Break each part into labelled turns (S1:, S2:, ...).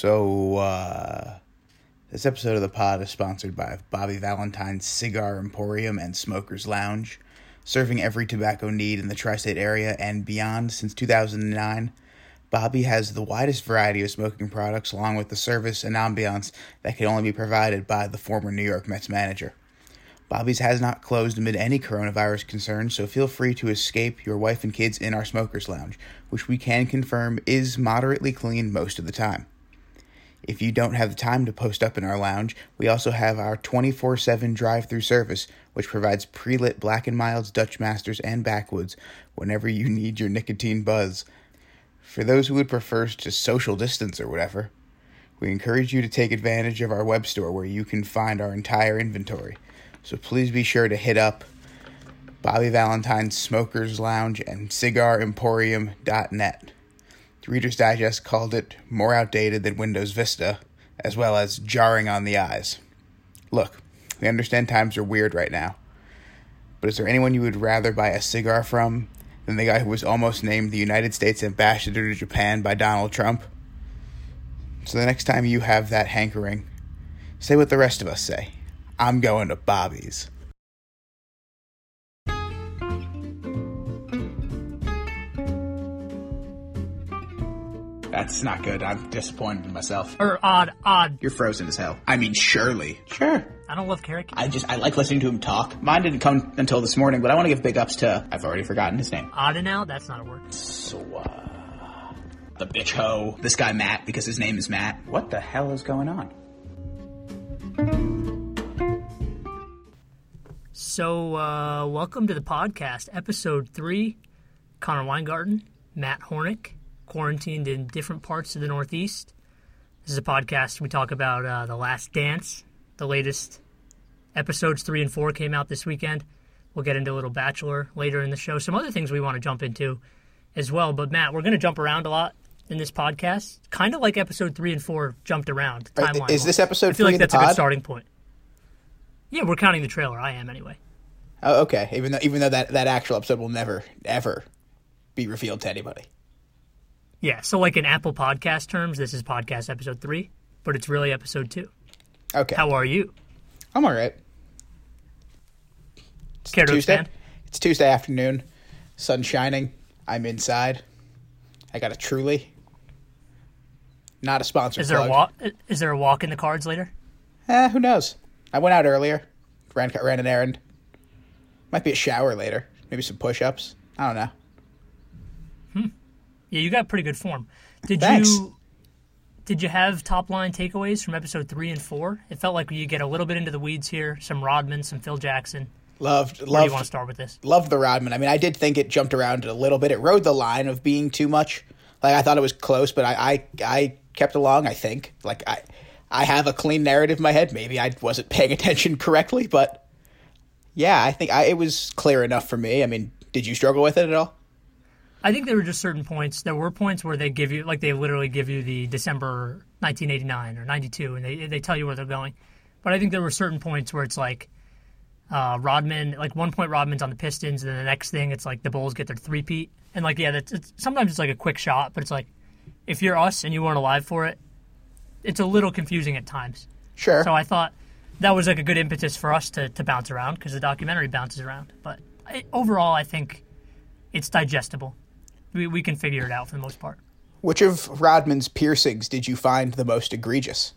S1: So, uh, this episode of the pod is sponsored by Bobby Valentine's Cigar Emporium and Smokers Lounge, serving every tobacco need in the tri state area and beyond since 2009. Bobby has the widest variety of smoking products, along with the service and ambiance that can only be provided by the former New York Mets manager. Bobby's has not closed amid any coronavirus concerns, so feel free to escape your wife and kids in our smokers lounge, which we can confirm is moderately clean most of the time. If you don't have the time to post up in our lounge, we also have our 24 7 drive through service, which provides pre lit Black and Milds, Dutch Masters, and Backwoods whenever you need your nicotine buzz. For those who would prefer to social distance or whatever, we encourage you to take advantage of our web store where you can find our entire inventory. So please be sure to hit up Bobby Valentine's Smokers Lounge and CigarEmporium.net. The Reader's Digest called it more outdated than Windows Vista, as well as jarring on the eyes. Look, we understand times are weird right now, but is there anyone you would rather buy a cigar from than the guy who was almost named the United States ambassador to Japan by Donald Trump? So the next time you have that hankering, say what the rest of us say I'm going to Bobby's. That's not good. I'm disappointed in myself.
S2: Or odd, odd.
S1: You're frozen as hell. I mean, surely. Sure.
S2: I don't love Carrick.
S1: I just, I like listening to him talk. Mine didn't come until this morning, but I want to give big ups to, I've already forgotten his name.
S2: Odd now? That's not a word.
S1: So, uh, the bitch hoe. This guy Matt, because his name is Matt. What the hell is going on?
S2: So, uh, welcome to the podcast, episode three. Connor Weingarten, Matt Hornick, quarantined in different parts of the Northeast. This is a podcast we talk about uh, The Last Dance. The latest episodes three and four came out this weekend. We'll get into a little Bachelor later in the show. Some other things we want to jump into as well. But, Matt, we're going to jump around a lot in this podcast, kind of like episode three and four jumped around. Timeline
S1: is this episode
S2: I feel like that's a good starting point. Yeah, we're counting the trailer. I am anyway.
S1: Oh, okay. Even though, even though that, that actual episode will never, ever be revealed to anybody.
S2: Yeah, so like in Apple Podcast terms, this is podcast episode three, but it's really episode two.
S1: Okay.
S2: How are you?
S1: I'm all right. It's
S2: Care to
S1: Tuesday.
S2: expand?
S1: It's Tuesday afternoon. Sun shining. I'm inside. I got a Truly. Not a sponsor.
S2: Is there a walk? Is there a walk in the cards later?
S1: Eh, who knows? I went out earlier. Ran ran an errand. Might be a shower later. Maybe some push-ups. I don't know.
S2: Yeah, you got pretty good form. Did
S1: Thanks.
S2: you? Did you have top line takeaways from episode three and four? It felt like you get a little bit into the weeds here. Some Rodman, some Phil Jackson.
S1: Loved
S2: Where do you want to start with this?
S1: loved the Rodman. I mean, I did think it jumped around a little bit. It rode the line of being too much. Like I thought it was close, but I I, I kept along. I think like I I have a clean narrative in my head. Maybe I wasn't paying attention correctly, but yeah, I think I, it was clear enough for me. I mean, did you struggle with it at all?
S2: I think there were just certain points. There were points where they give you, like they literally give you the December 1989 or 92, and they they tell you where they're going. But I think there were certain points where it's like uh, Rodman, like one point Rodman's on the Pistons, and then the next thing it's like the Bulls get their three-peat, and like yeah, that's it's, sometimes it's like a quick shot, but it's like if you're us and you weren't alive for it, it's a little confusing at times.
S1: Sure.
S2: So I thought that was like a good impetus for us to, to bounce around because the documentary bounces around. But I, overall, I think it's digestible. We, we can figure it out for the most part.
S1: Which of Rodman's piercings did you find the most egregious?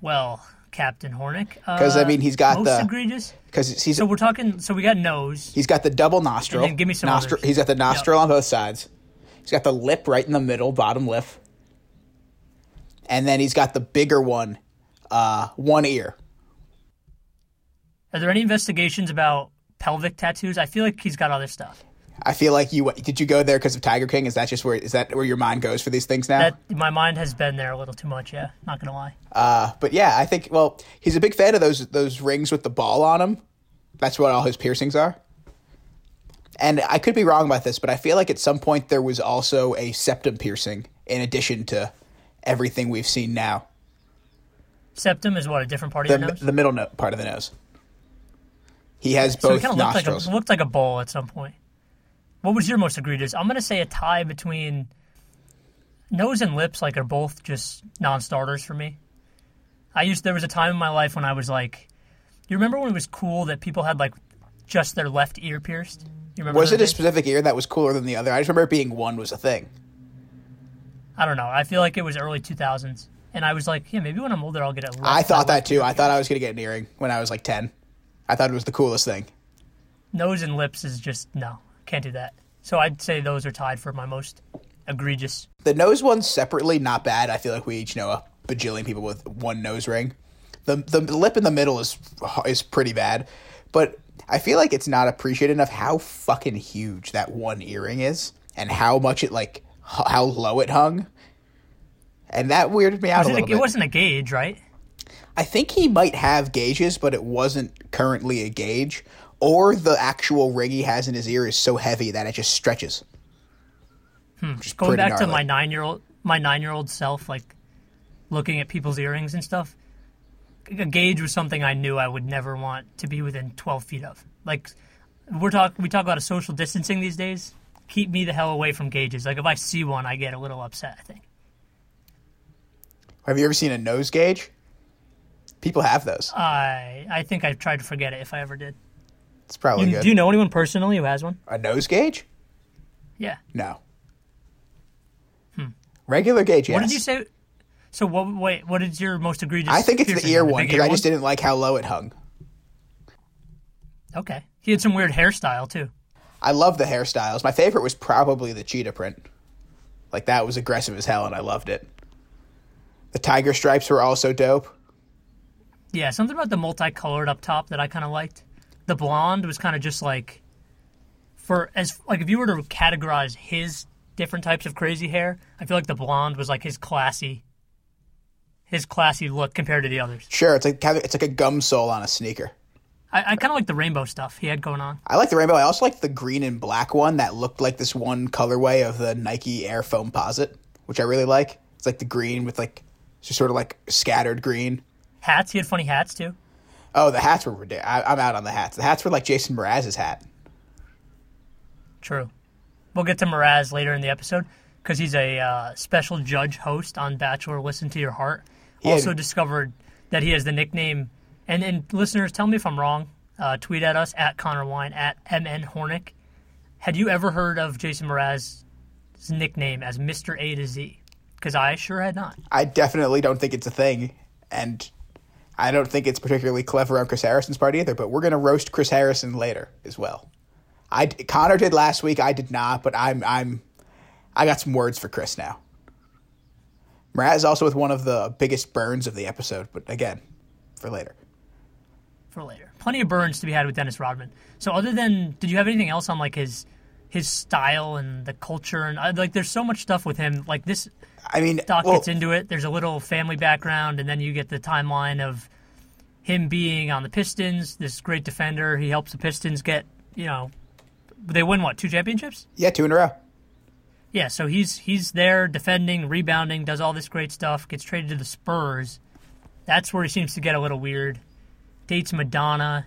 S2: Well, Captain Hornick.
S1: Because I mean, he's got
S2: most
S1: the
S2: egregious.
S1: because he's
S2: So we're talking. So we got nose.
S1: He's got the double nostril.
S2: Give me some
S1: nostril.
S2: others.
S1: He's got the nostril on both sides. He's got the lip right in the middle, bottom lip. And then he's got the bigger one, uh, one ear.
S2: Are there any investigations about pelvic tattoos? I feel like he's got other stuff.
S1: I feel like you did you go there because of Tiger King? Is that just where is that where your mind goes for these things now?
S2: That my mind has been there a little too much. Yeah, not gonna lie.
S1: uh, but yeah, I think well, he's a big fan of those those rings with the ball on them. That's what all his piercings are. And I could be wrong about this, but I feel like at some point there was also a septum piercing in addition to everything we've seen now.
S2: Septum is what a different part
S1: the,
S2: of your nose.
S1: the middle no- part of the nose. He has
S2: so it
S1: both
S2: kind of looked like
S1: nostrils.
S2: a looked like a bowl at some point. What was your most egregious? I'm gonna say a tie between nose and lips like are both just non-starters for me. I used there was a time in my life when I was like, you remember when it was cool that people had like just their left ear pierced? You remember?
S1: Was it a specific ear that was cooler than the other? I just remember it being one was a thing.
S2: I don't know. I feel like it was early 2000s, and I was like, yeah, maybe when I'm older I'll get it.
S1: I thought that too. I thought I was gonna get an earring when I was like ten. I thought it was the coolest thing.
S2: nose and lips is just no, can't do that. So I'd say those are tied for my most egregious.
S1: The nose ones separately, not bad. I feel like we each know a bajillion people with one nose ring. The the lip in the middle is is pretty bad, but I feel like it's not appreciated enough how fucking huge that one earring is and how much it like how low it hung. And that weirded me out
S2: Was
S1: a
S2: it,
S1: little
S2: a,
S1: bit.
S2: it wasn't a gauge, right?
S1: I think he might have gauges, but it wasn't currently a gauge. Or the actual ring he has in his ear is so heavy that it just stretches. Hmm, Which is
S2: Going back to my nine year old my nine year old self, like looking at people's earrings and stuff. A gauge was something I knew I would never want to be within 12 feet of. Like we're talk we talk about a social distancing these days. Keep me the hell away from gauges. Like if I see one, I get a little upset. I think.
S1: Have you ever seen a nose gauge? People have those.
S2: I I think I've tried to forget it if I ever did.
S1: It's probably
S2: You,
S1: good.
S2: do you know anyone personally who has one?
S1: a nose gauge?
S2: Yeah.
S1: No. Hmm. Regular gauge, yes.
S2: What did you say? So what? Wait, what is your most egregious?
S1: I think it's the ear one because I just didn't like how low it hung.
S2: Okay, he had some weird hairstyle too.
S1: I love the hairstyles. My favorite was probably the cheetah print. Like that was aggressive as hell, and I loved it. The tiger stripes were also dope.
S2: Yeah, something about the multicolored up top that I kind of liked. The blonde was kind of just like, for as like if you were to categorize his different types of crazy hair, I feel like the blonde was like his classy, his classy look compared to the others.
S1: Sure, it's like it's like a gum sole on a sneaker.
S2: I, I kind of like the rainbow stuff he had going on.
S1: I like the rainbow. I also like the green and black one that looked like this one colorway of the Nike Air Foamposite, which I really like. It's like the green with like just sort of like scattered green.
S2: Hats, he had funny hats too.
S1: Oh, the hats were ridiculous. I'm out on the hats. The hats were like Jason Mraz's hat.
S2: True. We'll get to Mraz later in the episode because he's a uh, special judge host on Bachelor Listen to Your Heart.
S1: had-
S2: Also discovered that he has the nickname, and, and listeners, tell me if I'm wrong. Uh, tweet at us at Connor Wine at MN Hornick. Had you ever heard of Jason Mraz's nickname as Mr. A to Z? Because I sure had not.
S1: I definitely don't think it's a thing, and I don't think it's particularly clever on Chris Harrison's part either. But we're gonna roast Chris Harrison later as well. I Connor did last week. I did not, but I'm I'm I got some words for Chris now. Mraz is also with one of the biggest burns of the episode, but again, for later.
S2: for later. Plenty of burns to be had with Dennis Rodman. So other than, did you have anything else on like his his style and the culture and uh, like? There's so much stuff with him. Like this
S1: I mean,
S2: doc
S1: well,
S2: gets into it. There's a little family background, and then you get the timeline of him being on the Pistons. This great defender. He helps the Pistons get you know they win what two championships?
S1: yeah, two in a row.
S2: Yeah, so he's he's there defending, rebounding, does all this great stuff, gets traded to the Spurs. That's where he seems to get a little weird. Dates Madonna,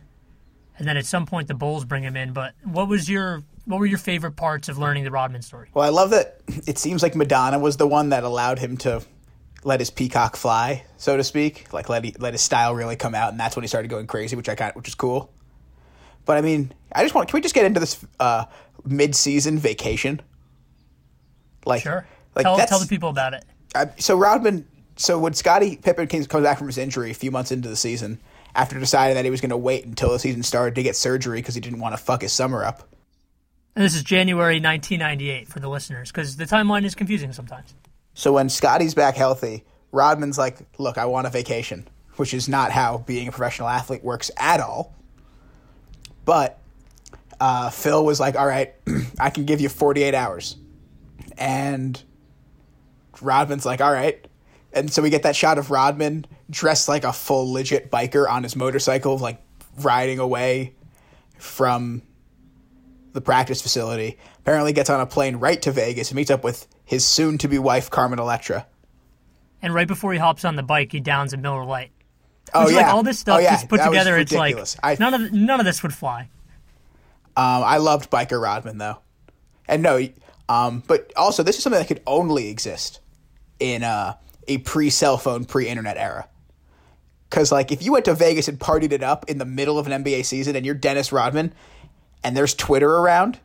S2: and then at some point the Bulls bring him in. But what was your what were your favorite parts of learning the Rodman story?
S1: Well, I love that it seems like Madonna was the one that allowed him to let his peacock fly, so to speak. Like let he, let his style really come out, and that's when he started going crazy, which I got, which is cool. But I mean, I just want can we just get into this uh, mid-season vacation? Like,
S2: Sure,
S1: like
S2: tell tell the people about it.
S1: I, so Rodman. So when Scottie Pippen came, comes back from his injury a few months into the season, after deciding that he was going to wait until the season started to get surgery because he didn't want to fuck his summer up.
S2: And this is January 1998 for the listeners because the timeline is confusing sometimes.
S1: So when Scottie's back healthy, Rodman's like, "Look, I want a vacation," which is not how being a professional athlete works at all. But uh, Phil was like, "All right, I can give you 48 hours," and Rodman's like, "All right." And so we get that shot of Rodman dressed like a full legit biker on his motorcycle, like riding away from the practice facility. Apparently, gets on a plane right to Vegas and meets up with his soon-to-be wife Carmen Electra.
S2: And right before he hops on the bike, he downs a Miller Lite.
S1: Oh yeah,
S2: like all this stuff
S1: oh, yeah.
S2: just put
S1: that
S2: together, it's like.
S1: I,
S2: none of none of this would fly.
S1: um, I loved biker Rodman though, and no, um, but also this is something that could only exist in uh, a pre cell phone, pre internet era. Because like if you went to Vegas and partied it up in the middle of an NBA season and you're Dennis Rodman, and there's Twitter around,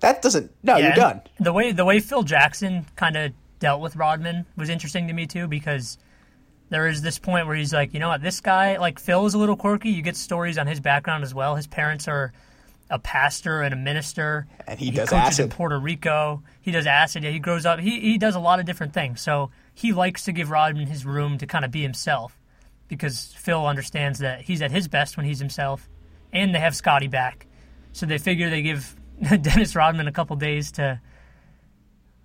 S1: that doesn't. No,
S2: Yeah,
S1: you're done.
S2: The way the way Phil Jackson kind of dealt with Rodman was interesting to me too because there is this point where he's like, you know what, this guy like Phil is a little quirky. You get stories on his background as well. His parents are a pastor and a minister,
S1: And he does
S2: coaches in
S1: acid.
S2: Puerto Rico. He does acid. Yeah, he grows up. He he does a lot of different things. So he likes to give Rodman his room to kind of be himself because Phil understands that he's at his best when he's himself, and they have Scottie back. So they figure they give Dennis Rodman a couple days to.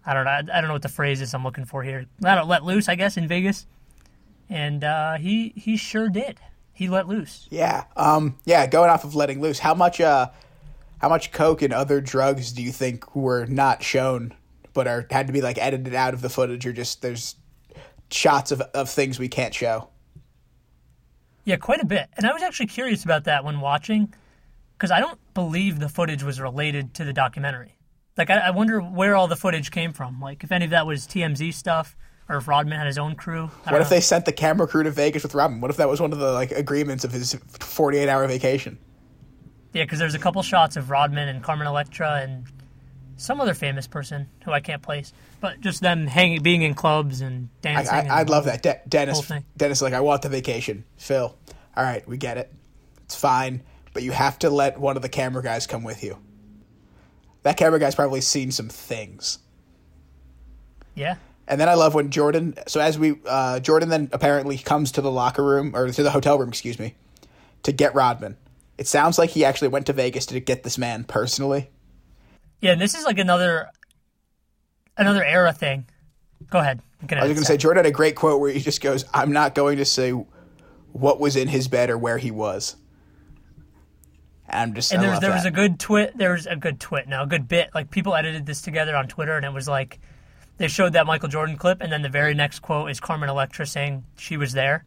S2: I don't know. I don't know what the phrase is I'm looking for here. Let it let loose, I guess, in Vegas, and uh, he he sure did. He let loose.
S1: Yeah. Um. Yeah. Going off of letting loose, how much uh, how much coke and other drugs do you think were not shown, but are had to be like edited out of the footage, or just there's shots of of things we can't show?
S2: Yeah, quite a bit. And I was actually curious about that when watching, because I don't believe the footage was related to the documentary. Like, I, I wonder where all the footage came from. Like, if any of that was TMZ stuff, or if Rodman had his own crew.
S1: What if
S2: know.
S1: they sent the camera crew to Vegas with Rodman? What if that was one of the like agreements of his 48 hour vacation?
S2: Yeah, because there's a couple shots of Rodman and Carmen Electra and some other famous person who I can't place, but just them hanging, being in clubs and dancing.
S1: I, I'd love that. De- Dennis. Dennis, like I want the vacation. Phil, all right, we get it. It's fine, but you have to let one of the camera guys come with you. That camera guy's probably seen some things.
S2: Yeah,
S1: And then I love when Jordan. So as we, uh, Jordan then apparently comes to the locker room or to the hotel room, excuse me, to get Rodman. It sounds like he actually went to Vegas to get this man personally.
S2: yeah. And this is like another another era thing. Go ahead.
S1: I was going to say. Jordan had a great quote where he just goes, "I'm not going to say what was in his bed or where he was." And I'm just
S2: And
S1: I
S2: there,
S1: love
S2: there was a good twit. There was a good twit. Now, a good bit. Like people edited this together on Twitter, and it was like they showed that Michael Jordan clip, and then the very next quote is Carmen Electra saying she was there,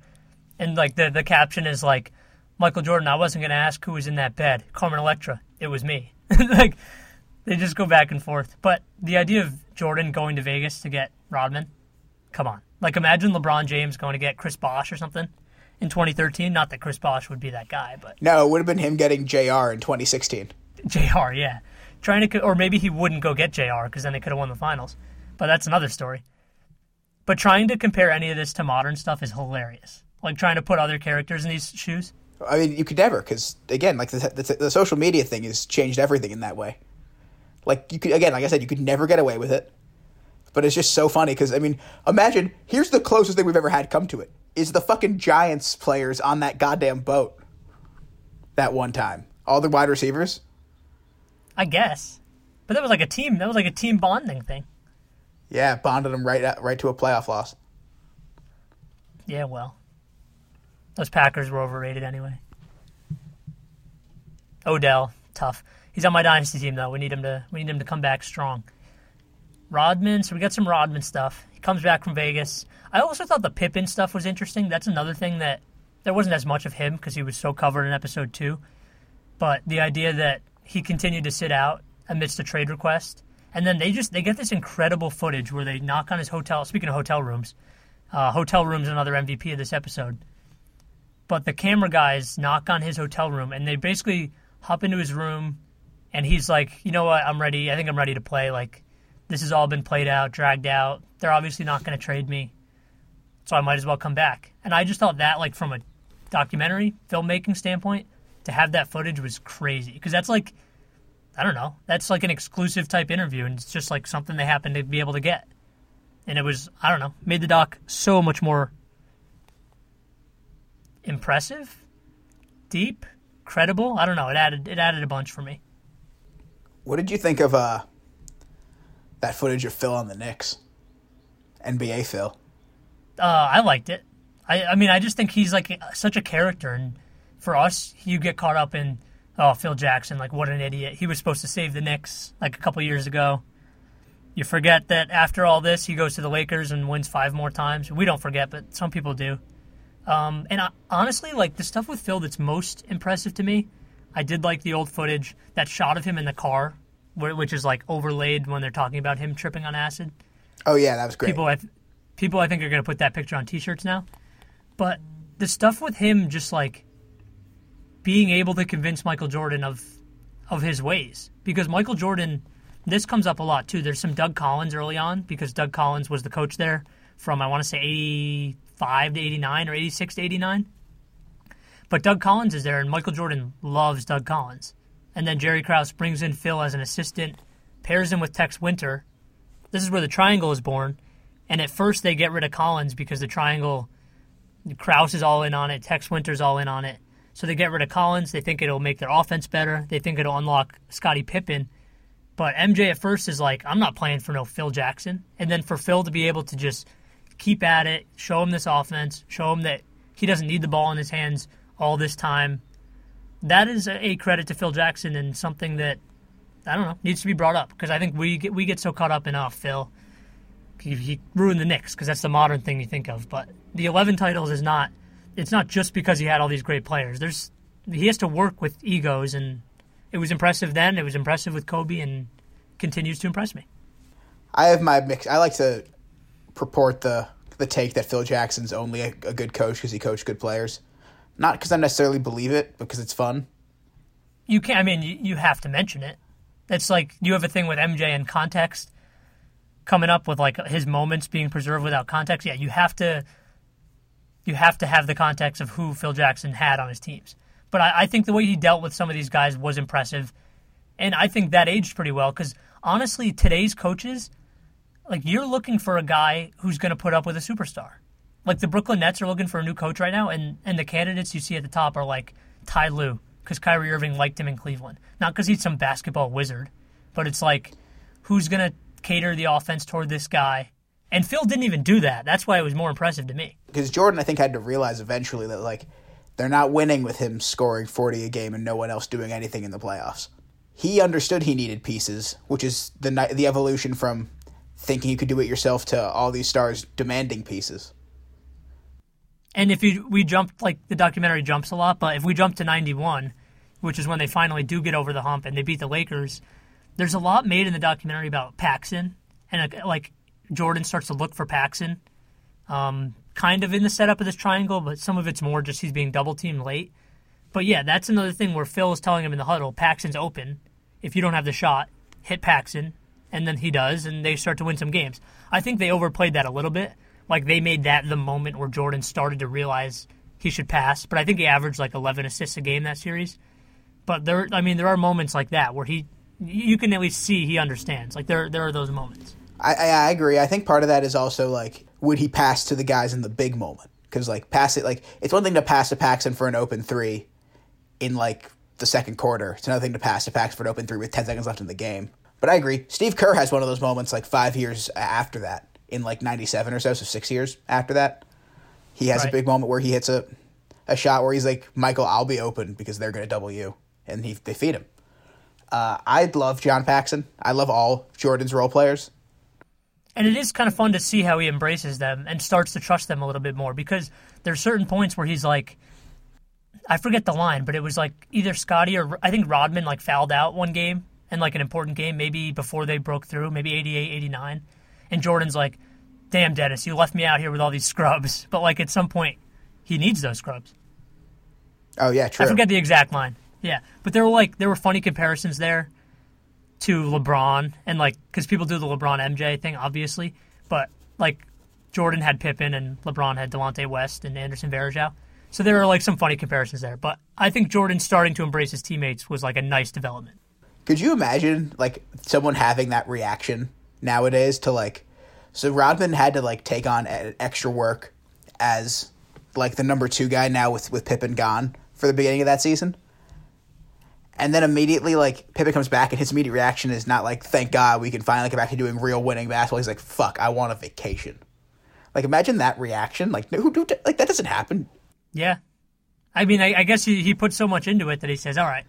S2: and like the the caption is like Michael Jordan. I wasn't going to ask who was in that bed. Carmen Electra. It was me. like they just go back and forth. But the idea of Jordan going to Vegas to get Rodman, come on. Like imagine LeBron James going to get Chris Bosh or something in 2013. Not that Chris Bosh would be that guy, but
S1: no, it would have been him getting Jr. in 2016.
S2: Jr. Yeah, trying to, or maybe he wouldn't go get Jr. because then they could have won the finals. But that's another story. But trying to compare any of this to modern stuff is hilarious. Like trying to put other characters in these shoes.
S1: I mean, you could never because again, like the, the the social media thing has changed everything in that way. Like you could again, like I said, you could never get away with it. But it's just so funny because I mean, imagine here's the closest thing we've ever had come to it is the fucking Giants players on that goddamn boat. That one time, all the wide receivers.
S2: I guess. But that was like a team. That was like a team bonding thing.
S1: Yeah, bonded them right out, right to a playoff loss.
S2: Yeah, well, those Packers were overrated anyway. Odell, tough. He's on my dynasty team though. We need him to. We need him to come back strong. Rodman. So we got some Rodman stuff. He comes back from Vegas. I also thought the Pippen stuff was interesting. That's another thing that there wasn't as much of him because he was so covered in episode two. But the idea that he continued to sit out amidst a trade request, and then they just they get this incredible footage where they knock on his hotel. Speaking of hotel rooms, uh, hotel room's another MVP of this episode. But the camera guys knock on his hotel room and they basically hop into his room and he's like, you know what, I'm ready. I think I'm ready to play. Like, this has all been played out, dragged out. They're obviously not going to trade me. So I might as well come back. And I just thought that, like, from a documentary filmmaking standpoint, to have that footage was crazy. Because that's like, I don't know, that's like an exclusive type interview. And it's just like something they happen to be able to get and it was I don't know made the doc so much more impressive, deep, credible. I don't know. It added it added a bunch for me.
S1: What did you think of uh that footage of Phil on the Knicks? NBA Phil.
S2: Uh, I liked it. I I mean I just think he's like such a character, and for us, you get caught up in oh Phil Jackson, like what an idiot. He was supposed to save the Knicks like a couple years ago. You forget that after all this, he goes to the Lakers and wins five more times. We don't forget, but some people do. Um, and I, honestly, like the stuff with Phil that's most impressive to me, I did like the old footage, that shot of him in the car, where, which is like overlaid when they're talking about him tripping on acid.
S1: Oh yeah, that was great.
S2: People, have, people I think are going to put that picture on T-shirts now. But the stuff with him just like being able to convince Michael Jordan of of his ways because Michael Jordan this comes up a lot too. There's some Doug Collins early on because Doug Collins was the coach there from I want to say 85 to 89 or 86 to 89. But Doug Collins is there and Michael Jordan loves Doug Collins. And then Jerry Krause brings in Phil as an assistant, pairs him with Tex Winter. This is where the triangle is born. And at first they get rid of Collins because the triangle Krause is all in on it, Tex Winter's all in on it. So they get rid of Collins. They think it'll make their offense better. They think it'll unlock Scottie Pippen. But MJ at first is like, I'm not playing for no Phil Jackson. And then for Phil to be able to just keep at it, show him this offense, show him that he doesn't need the ball in his hands all this time. That is a credit to Phil Jackson and something that I don't know needs to be brought up because I think we get we get so caught up in oh Phil, he, he ruined the Knicks because that's the modern thing you think of. But the 11 titles is not it's not just because he had all these great players. There's he has to work with egos, and it was impressive then. It was impressive with Kobe, and continues to impress me.
S1: I have my mix. I like to purport the the take that Phil Jackson's only a, a good coach because he coached good players, not because I necessarily believe it, because it's fun.
S2: You can't. I mean, you, you have to mention it. It's like you have a thing with MJ and context coming up with like his moments being preserved without context. Yeah, you have to you have to have the context of who Phil Jackson had on his teams. But I, I think the way he dealt with some of these guys was impressive, and I think that aged pretty well. Because honestly, today's coaches, like you're looking for a guy who's going to put up with a superstar. Like the Brooklyn Nets are looking for a new coach right now, and and the candidates you see at the top are like Ty Lue, because Kyrie Irving liked him in Cleveland, not because he's some basketball wizard, but it's like who's going to cater the offense toward this guy and Phil didn't even do that. That's why it was more impressive to me.
S1: Because Jordan, I think, had to realize eventually that like they're not winning with him scoring forty a game and no one else doing anything in the playoffs. He understood he needed pieces, which is the the evolution from thinking you could do it yourself to all these stars demanding pieces.
S2: And if you we jumped like the documentary jumps a lot, but if we jump to ninety one, which is when they finally do get over the hump and they beat the Lakers, there's a lot made in the documentary about Paxson and like Jordan starts to look for Paxson, um, kind of in the setup of this triangle, but some of it's more just he's being double teamed late. But yeah, that's another thing where Phil is telling him in the huddle, Paxson's open. If you don't have the shot, hit Paxson, and then he does, and they start to win some games. I think they overplayed that a little bit. Like they made that the moment where Jordan started to realize he should pass. But I think he averaged like 11 assists a game that series. But there, I mean, there are moments like that where he, you can at least see he understands. Like there, there are those moments.
S1: I, I, agree. I think part of that is also like, would he pass to the guys in the big moment? Because like pass it like it's one thing to pass to Paxson for an open three, in like the second quarter. It's another thing to pass to Paxson for an open three with ten seconds left in the game. But I agree. Steve Kerr has one of those moments like five years after that, in like '97 or so, so six years after that, he has right. a big moment where he hits a a shot where he's like, "Michael, I'll be open because they're going to double you," and he they feed him. Uh, I love John Paxson. I love all Jordan's role players.
S2: And it is kind of fun to see how he embraces them and starts to trust them a little bit more because there's certain points where he's like, I forget the line, but it was like either Scottie or I think Rodman like fouled out one game and like an important game, maybe before they broke through, maybe 88, 89. And Jordan's like, damn, Dennis, you left me out here with all these scrubs. But like at some point, he needs those scrubs.
S1: Oh, yeah, true.
S2: I forget the exact line. Yeah. But there were like, there were funny comparisons there to LeBron and like because people do the LeBron MJ thing, obviously, but like Jordan had Pippen and LeBron had Delonte West and Anderson Varejao. So there are like some funny comparisons there, but I think Jordan starting to embrace his teammates was like a nice development.
S1: Could you imagine like someone having that reaction nowadays to like so Rodman had to like take on extra work as like the number 2 guy now with with Pippen gone for the beginning of that season? And then immediately like Pippen comes back and his immediate reaction is not like thank God we can finally get back to doing real winning basketball. He's like fuck, I want a vacation. Like imagine that reaction. Like who like that doesn't happen.
S2: Yeah, I mean I, I guess he he put so much into it that he says, all right,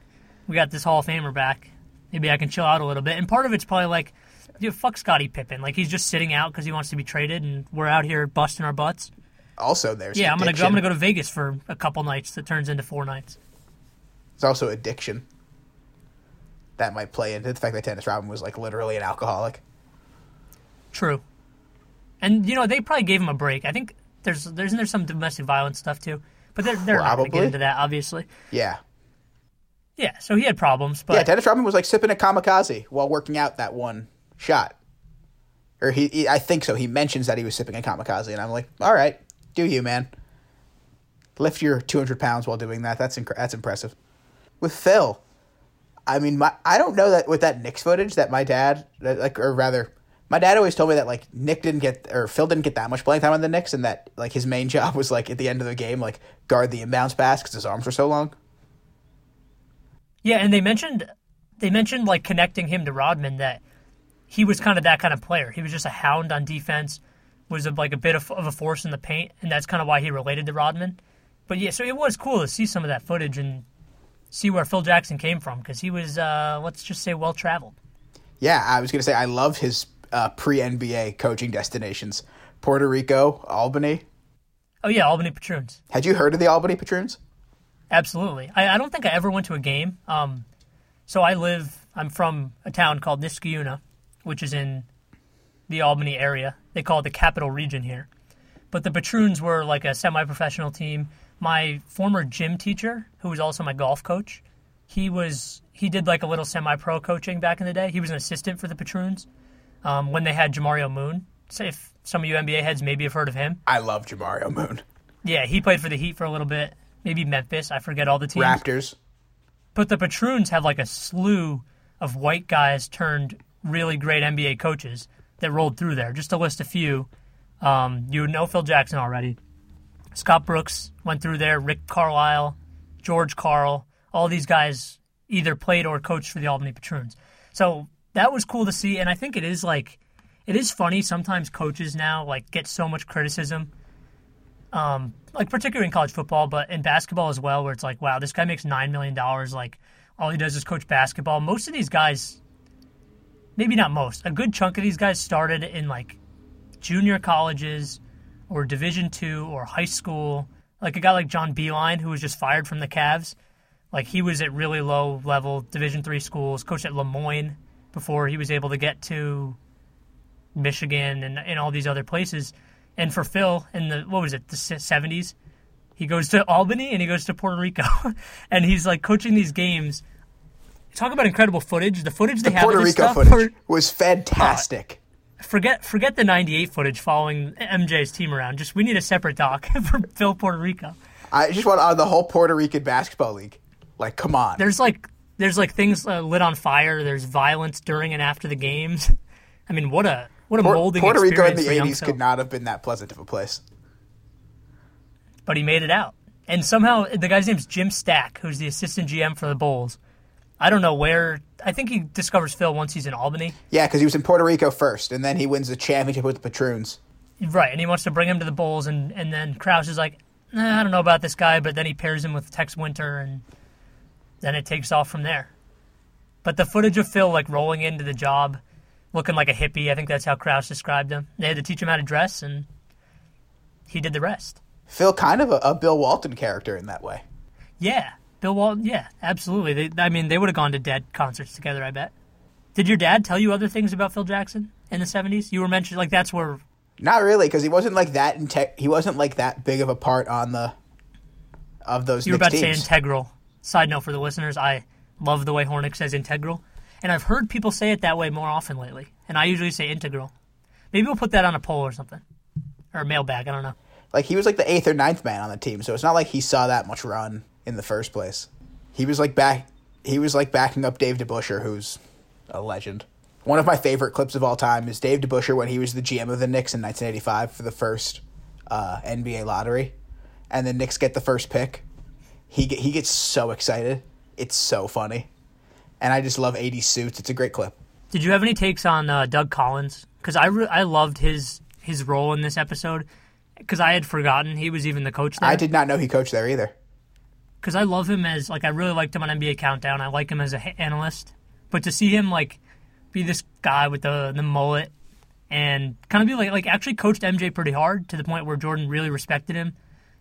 S2: we got this Hall of Famer back. Maybe I can chill out a little bit. And part of it's probably like, dude, fuck Scottie Pippen. Like he's just sitting out because he wants to be traded, and we're out here busting our butts.
S1: Also, there's
S2: yeah. I'm gonna go, I'm gonna go to Vegas for a couple nights that turns into four nights.
S1: It's also addiction that might play into the fact that Dennis Rodman was like literally an alcoholic.
S2: True. And you know they probably gave him a break. I think there's there's there some domestic violence stuff too, but they're they're not going to get into that obviously.
S1: Yeah.
S2: Yeah, so he had problems, but
S1: yeah, Dennis Rodman was like sipping a kamikaze while working out that one shot. Or he, he I think so. He mentions that he was sipping a kamikaze, and I'm like, all right, do you, man? Lift your 200 pounds while doing that. That's inc- that's impressive. With Phil, I mean, my I don't know that with that Knicks footage that my dad, like, or rather, my dad always told me that like Nick didn't get or Phil didn't get that much playing time on the Knicks, and that like his main job was like at the end of the game, like guard the inbounds pass because his arms were so long.
S2: Yeah, and they mentioned they mentioned like connecting him to Rodman that he was kind of that kind of player. He was just a hound on defense, was a, like a bit of, of a force in the paint, and that's kind of why he related to Rodman. But yeah, so it was cool to see some of that footage and see where Phil Jackson came from because he was, uh, let's just say, well traveled.
S1: Yeah, I was gonna say I love his uh, pre NBA coaching destinations: Puerto Rico, Albany.
S2: Oh yeah, Albany Patroons.
S1: Had you heard of the Albany Patroons?
S2: Absolutely. I, I don't think I ever went to a game. Um, so I live. I'm from a town called Niskayuna, which is in the Albany area. They call it the capital region here. But the Patroons were like a semi-professional team. My former gym teacher, who was also my golf coach, he was he did like a little semi-pro coaching back in the day. He was an assistant for the Patroons um, when they had Jamario Moon. So if some of you NBA heads maybe have heard of him,
S1: I love Jamario Moon.
S2: yeah, he played for the Heat for a little bit. Maybe Memphis. I forget all the teams.
S1: Raptors.
S2: But the Patroons have like a slew of white guys turned really great NBA coaches that rolled through there. Just to list a few, um, you know Phil Jackson already. Scott Brooks went through there. Rick Carlisle, George Karl, all these guys either played or coached for the Albany Patroons. So that was cool to see, and I think it is like it is funny sometimes coaches now like get so much criticism um, like particularly in college football, but in basketball as well, where it's like, wow, this guy makes nine million dollars. Like, all he does is coach basketball. Most of these guys, maybe not most, a good chunk of these guys started in like junior colleges or Division two or high school. Like a guy like John Beilein, who was just fired from the Cavs. Like he was at really low level Division three schools, coached at Le Moyne before he was able to get to Michigan and, and all these other places. And for Phil, in the what was it, the seventies, he goes to Albany and he goes to Puerto Rico, and he's like coaching these games. Talk about incredible footage. The footage they have
S1: Puerto
S2: of this
S1: Rico
S2: stuff
S1: footage was fantastic.
S2: Forget forget the '98 footage following MJ's team around. Just we need a separate doc for Phil Puerto Rico.
S1: I just want on the whole Puerto Rican basketball league. Like, come on.
S2: There's like there's like things uh, lit on fire. There's violence during and after the games. I mean, what a what a
S1: Por-
S2: molding
S1: Puerto Rico in the
S2: for
S1: '80s
S2: Phil.
S1: could not have been that pleasant of a place.
S2: but he made it out. And somehow the guy's name's Jim Stack, who's the assistant GM for the Bulls. I don't know where. I think he discovers Phil once he's in Albany.
S1: Yeah, because he was in Puerto Rico first, and then he wins the championship with the Patroons.
S2: Right, and he wants to bring him to the Bulls, and, and then Krause is like, nah, I don't know about this guy, but then he pairs him with Tex Winter, and then it takes off from there. But the footage of Phil like rolling into the job, looking like a hippie, I think that's how Krause described him. They had to teach him how to dress, and he did the rest.
S1: Phil, kind of a, a Bill Walton character in that way.
S2: Yeah, Bill Walton. Yeah, absolutely. They, I mean, they would have gone to Dead concerts together. I bet. Did your dad tell you other things about Phil Jackson in the '70s? You were mentioned like that's where.
S1: Not really, because he wasn't like that. Inte- he wasn't like that big of a part on the of those.
S2: You were about to say integral. Side note for the listeners: I love the way Hornick says integral, and I've heard people say it that way more often lately. And I usually say integral. Maybe we'll put that on a poll or something, or a mailbag. I don't know.
S1: like he was like the eighth or ninth man on the team, so it's not like he saw that much run in the first place. He was like back. He was like backing up Dave DeBusschere, who's a legend. One of my favorite clips of all time is Dave DeBusschere when he was the GM of the Knicks in 1985 for the first uh, NBA lottery, and the Knicks get the first pick. He get, he gets so excited. It's so funny, and I just love 80s suits. It's a great clip.
S2: Did you have any takes on uh, Doug Collins? Because I re- I loved his his role in this episode. Because I had forgotten he was even the coach there.
S1: I did not know he coached there either.
S2: Because I love him as like I really liked him on NBA Countdown. I like him as an analyst, but to see him like be this guy with the the mullet and kind of be like like actually coached MJ pretty hard to the point where Jordan really respected him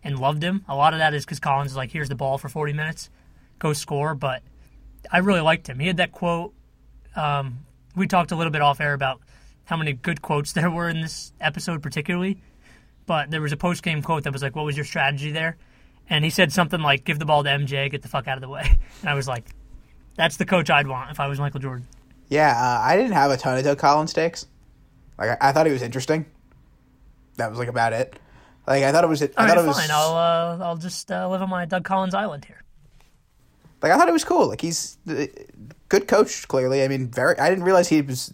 S2: and loved him. A lot of that is because Collins is like, here's the ball for 40 minutes, go score. But I really liked him. He had that quote. Um, we talked a little bit off air about how many good quotes there were in this episode, particularly. But there was a post game quote that was like, "What was your strategy there?" And he said something like, "Give the ball to MJ, get the fuck out of the way." And I was like, "That's the coach I'd want if I was Michael Jordan."
S1: Yeah, uh, I didn't have a ton of Doug Collins takes. Like I, I thought he was interesting. That was like about it. Like I thought it was. I
S2: All
S1: thought
S2: right,
S1: it was.
S2: fine. I'll uh, I'll just uh, live on my Doug Collins island here.
S1: Like I thought it was cool. Like he's uh, good coach. Clearly, I mean, very. I didn't realize he was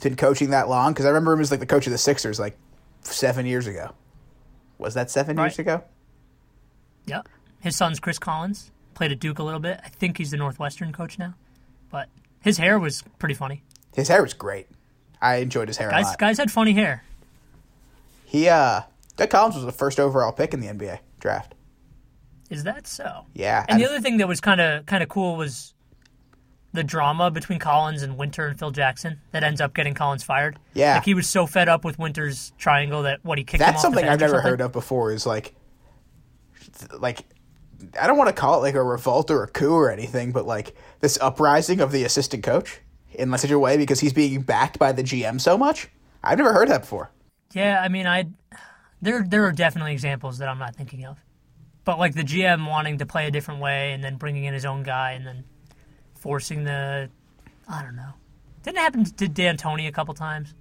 S1: been coaching that long because I remember him as like the coach of the Sixers like seven years ago. Was that seven years ago?
S2: Yep. His son's Chris Collins. Played at Duke a little bit. I think he's the Northwestern coach now. But his hair was pretty funny.
S1: His hair was great. I enjoyed his hair a
S2: Guys,
S1: lot.
S2: guys had funny hair.
S1: He uh, Doug Collins was the first overall pick in the NBA draft.
S2: Is that so?
S1: Yeah,
S2: And the
S1: and-
S2: other thing that was kind of kind of cool was the drama between Collins and Winter and Phil Jackson that ends up getting Collins fired.
S1: Yeah.
S2: like he was so fed up with Winter's triangle that what he kicked him
S1: That's
S2: off
S1: something
S2: the
S1: I've never heard of before. Is like, like, I don't want to call it like a revolt or a coup or anything, but like this uprising of the assistant coach in such a way because he's being backed by the GM so much. I've never heard that before.
S2: Yeah, I mean, I there there are definitely examples that I'm not thinking of, but like the GM wanting to play a different way and then bringing in his own guy and then forcing the, I don't know. Didn't happen to D'Antoni a couple times?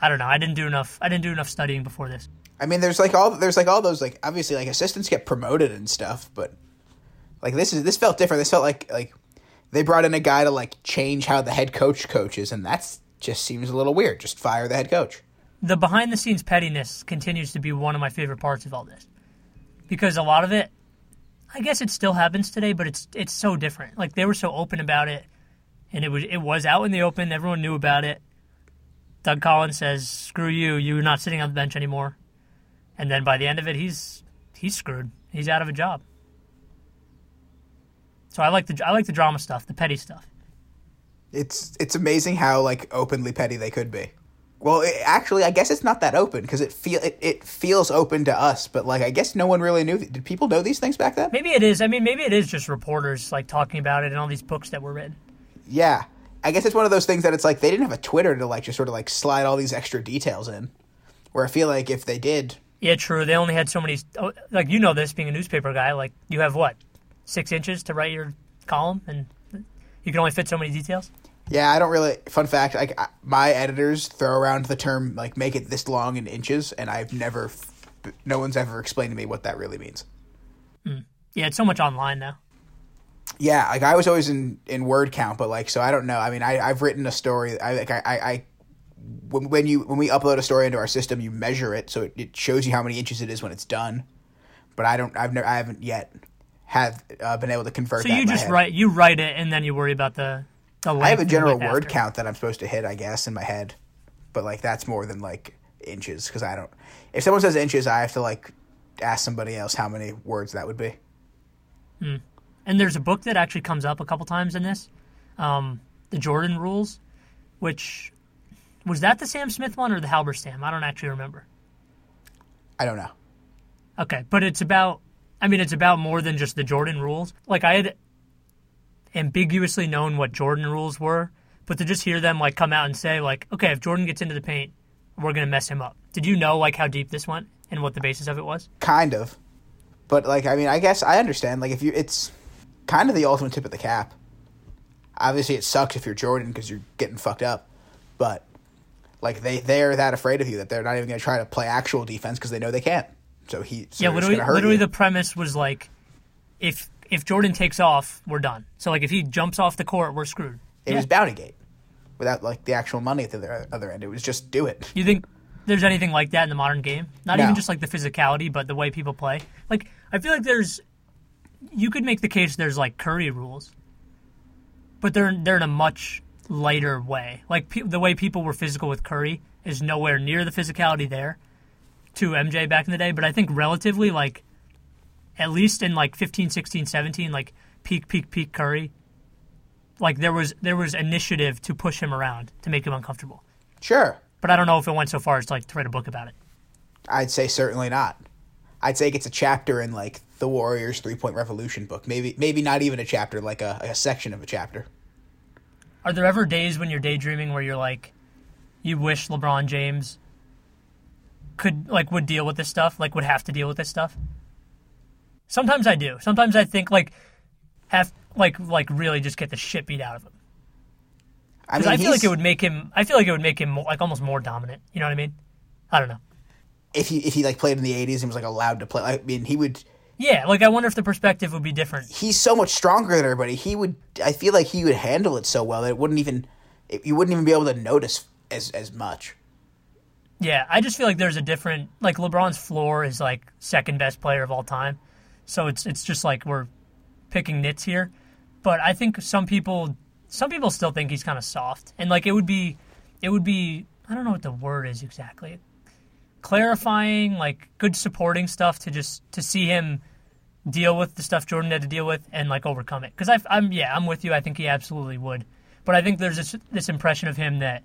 S2: I don't know. I didn't do enough. I didn't do enough studying before this.
S1: I mean, there's like all there's like all those like obviously like assistants get promoted and stuff, but like this is this felt different. This felt like like they brought in a guy to like change how the head coach coaches, and that's just seems a little weird. Just fire the head coach.
S2: the behind the scenes pettiness continues to be one of my favorite parts of all this because a lot of it i guess it still happens today but it's it's so different like they were so open about it and it was it was out in the open everyone knew about it doug collins says screw you you're not sitting on the bench anymore and then by the end of it he's he's screwed he's out of a job so i like the i like the drama stuff the petty stuff
S1: It's it's amazing how like openly petty they could be. Well, it, actually, I guess it's not that open because it feel it, it feels open to us, but like I guess no one really knew. Did people know these things back then?
S2: maybe it is i mean maybe it is just reporters like talking about it and all these books that were written
S1: Yeah, I guess it's one of those things that it's like they didn't have a Twitter to like just sort of like slide all these extra details in. Where I feel like if they did,
S2: Yeah, true. They only had so many. oh, Like you know this, being a newspaper guy, like you have what six inches to write your column, and you can only fit so many details.
S1: yeah, I don't really. Fun fact: like my editors throw around the term like make it this long in inches, and I've never, no one's ever explained to me what that really means. Hmm.
S2: Yeah, it's so much online now.
S1: Yeah, like I was always in in word count, but like so I don't know. I mean, I I've written a story. I like I I. When, when you when we upload a story into our system, you measure it, so it, it shows you how many inches it is when it's done. But I don't. I've never. I haven't yet have uh, been able to convert.
S2: So
S1: that
S2: you just write you write it, and then you worry about the the.
S1: I have a general word
S2: after.
S1: count that I'm supposed to hit, I guess, in my head, but like that's more than like inches because I don't. If someone says inches, I have to like ask somebody else how many words that would be.
S2: And there's a book that actually comes up a couple times in this, um, the Jordan Rules, which was that the Sam Smith one or the Halberstam? I don't actually remember.
S1: I don't know.
S2: Okay, but it's about I mean it's about more than just the Jordan rules. Like I had ambiguously known what Jordan rules were, but to just hear them like come out and say like, okay, if Jordan gets into the paint, we're gonna mess him up. Did you know like how deep this went and what the basis of it was?
S1: kind of but like i mean i guess i understand like if you it's kind of the ultimate tip of the cap obviously it sucks if you're jordan because you're getting fucked up but like they they're that afraid of you that they're not even going to try to play actual defense because they know they can't so he so
S2: yeah, literally
S1: hurt
S2: literally
S1: you.
S2: the premise was like if if Jordan takes off, we're done. So like if he jumps off the court, we're screwed.
S1: it
S2: Yeah.
S1: was bounty gate without like the actual money at the other, other end it was just do it
S2: You think there's anything like that in the modern game? Not
S1: No.
S2: even just like the physicality, but the way people play. Like I feel like there's you could make the case there's like Curry rules, but they're they're in a much lighter way. Like pe- the way people were physical with Curry is nowhere near the physicality there to MJ back in the day. But I think relatively, like at least in like 15, 16, 17, like peak, peak, peak Curry, like there was there was initiative to push him around to make him uncomfortable.
S1: sure
S2: But I don't know if it went so far as to like to write a book about it.
S1: i'd say certainly not i'd say it's a chapter in like the warriors three point revolution book maybe maybe not even a chapter like a, like a section of a chapter
S2: Are there ever days when you're daydreaming where you're like, you wish LeBron James could like would deal with this stuff, like would have to deal with this stuff? Sometimes I do. Sometimes I think like have like like really just get the shit beat out of him.
S1: I mean,
S2: I, feel like it would make him. I feel like it would make him more, like almost more dominant. You know what I mean? I don't know.
S1: if he if he like played in the '80s and was like allowed to play. I mean, he would.
S2: Yeah, like I wonder if the perspective would be different.
S1: He's so much stronger than everybody. He would. I feel like he would handle it so well that it wouldn't even. It, you wouldn't even be able to notice as as much.
S2: Yeah, I just feel like there's a different like LeBron's floor is like second best player of all time. So it's it's just like we're picking nits here. But I think some people some people still think he's kind of soft. And like it would be it would be I don't know what the word is exactly. Clarifying, like good supporting stuff to just to see him deal with the stuff Jordan had to deal with and like overcome it. Because I'm yeah, I'm with you. I think he absolutely would. But I think there's this this impression of him that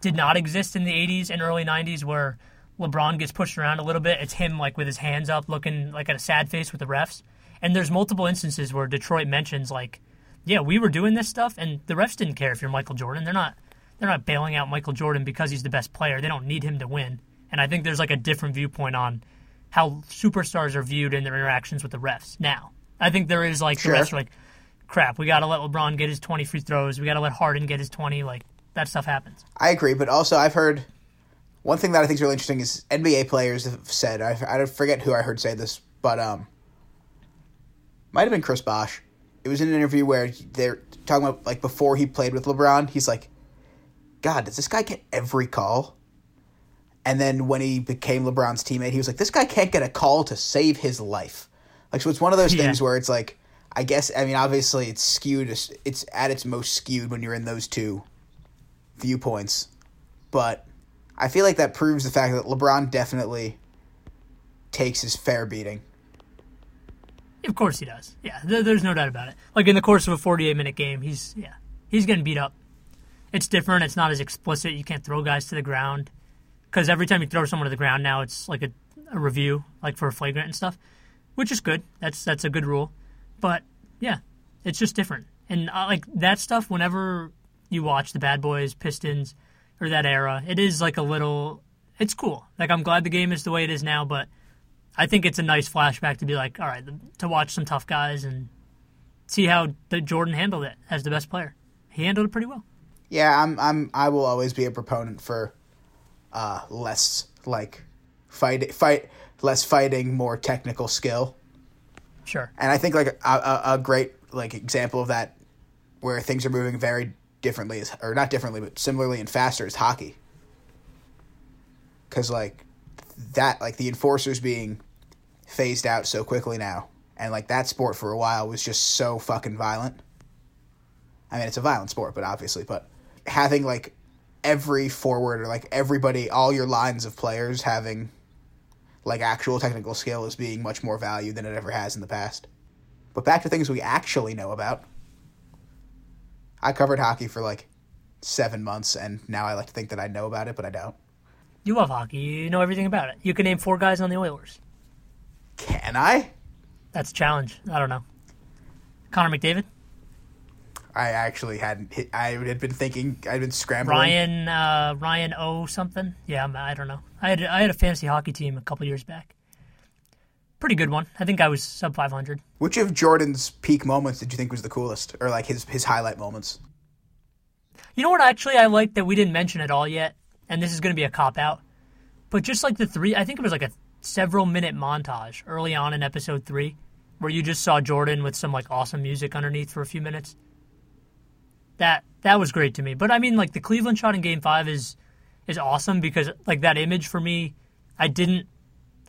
S2: did not exist in the 80s and early 90s where LeBron gets pushed around a little bit. It's him like with his hands up looking like at a sad face with the refs. And there's multiple instances where Detroit mentions like, yeah, we were doing this stuff and the refs didn't care if you're Michael Jordan. They're not they're not bailing out Michael Jordan because he's the best player. They don't need him to win. And I think there's like a different viewpoint on how superstars are viewed in their interactions with the refs now. I think there is like
S1: Sure.
S2: the refs are like, crap, we got to let LeBron get his 20 free throws. We got to let Harden get his 20. Like that stuff happens.
S1: I agree, but also I've heard one thing that I think is really interesting is NBA players have said. I, I forget who I heard say this, but um, might have been Chris Bosh. It was in an interview where they're talking about like before he played with LeBron. He's like, God, does this guy get every call? And then when he became LeBron's teammate, he was like, this guy can't get a call to save his life. Like, so it's one of those
S2: Yeah.
S1: things where it's like, I guess, I mean, obviously it's skewed, it's at its most skewed when you're in those two viewpoints. But I feel like that proves the fact that LeBron definitely takes his fair beating.
S2: Of course he does. Yeah, there, there's no doubt about it. Like in the course of a 48 minute game, he's yeah, he's getting beat up. It's different. It's not as explicit. You can't throw guys to the ground because every time you throw someone to the ground now, it's like a, a review, like for a flagrant and stuff, which is good. That's that's a good rule. But yeah, it's just different. And uh, like that stuff, whenever you watch the Bad Boys, Pistons, or that era, it is like a little. It's cool. Like I'm glad the game is the way it is now, but I think it's a nice flashback to be like, all right, to watch some tough guys and see how the Jordan handled it as the best player. He handled it pretty well.
S1: Yeah, I'm I'm I will always be a proponent for uh less like fight fight less fighting, more technical skill.
S2: Sure.
S1: And I think like a, a, a great like example of that where things are moving very differently is or not differently but similarly and faster is hockey. Cuz like that like the enforcers being phased out so quickly now and like that sport for a while was just so fucking violent. I mean it's a violent sport but obviously but having like every forward or like everybody all your lines of players having like actual technical skill is being much more valued than it ever has in the past. But back to things we actually know about. I covered hockey for like seven months, and now I like to think that I know about it, but I don't.
S2: You love hockey. You know everything about it. You can name four guys on the Oilers.
S1: Can I?
S2: That's a challenge. I don't know. Connor McDavid,
S1: I actually hadn't. Hit, I had been thinking. I'd been scrambling.
S2: Ryan, uh, Ryan O something. Yeah, I'm- I don't know. I had I had a fantasy hockey team a couple years back. Pretty good one. I think I was sub 500.
S1: Which of Jordan's peak moments did you think was the coolest, or like his his highlight moments?
S2: You know what? Actually, I like that we didn't mention it all yet, and this is going to be a cop out. But just like the three, I think it was like a several minute montage early on in episode three, where you just saw Jordan with some like awesome music underneath for a few minutes. That that was great to me. But I mean, like the Cleveland shot in Game Five is is awesome because like that image for me, I didn't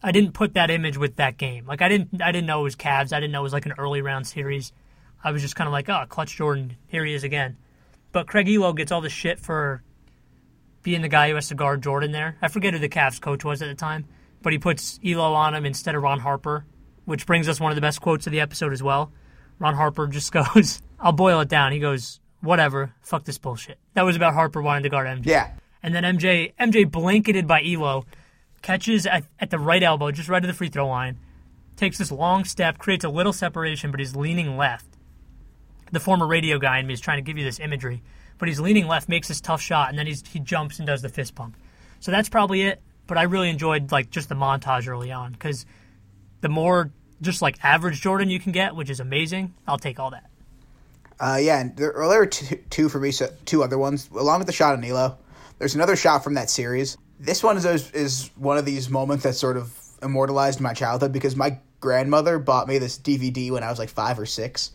S2: I didn't put that image with that game. Like I didn't I didn't know it was Cavs. I didn't know it was like an early round series. I was just kind of like, oh, clutch Jordan, here he is again. But Craig Ehlo gets all the shit for being the guy who has to guard Jordan there. I forget who the Cavs coach was at the time, but he puts Ehlo on him instead of Ron Harper, which brings us one of the best quotes of the episode as well. Ron Harper just goes, I'll boil it down. He goes, whatever, fuck this bullshit. That was about Harper wanting to guard MJ.
S1: Yeah,
S2: And then MJ, MJ blanketed by Ehlo, catches at, at the right elbow, just right of the free throw line, takes this long step, creates a little separation, but he's leaning left. The former radio guy in me is trying to give you this imagery, but he's leaning left, makes this tough shot, and then he's, he jumps and does the fist pump. So that's probably it. But I really enjoyed like just the montage early on because the more just like average Jordan you can get, which is amazing, I'll take all that.
S1: Uh, yeah, and there, well, there were two, two for me, so two other ones along with the shot of Nilo. There's another shot from that series. This one is is one of these moments that sort of immortalized my childhood because my grandmother bought me this DVD when I was like five or six.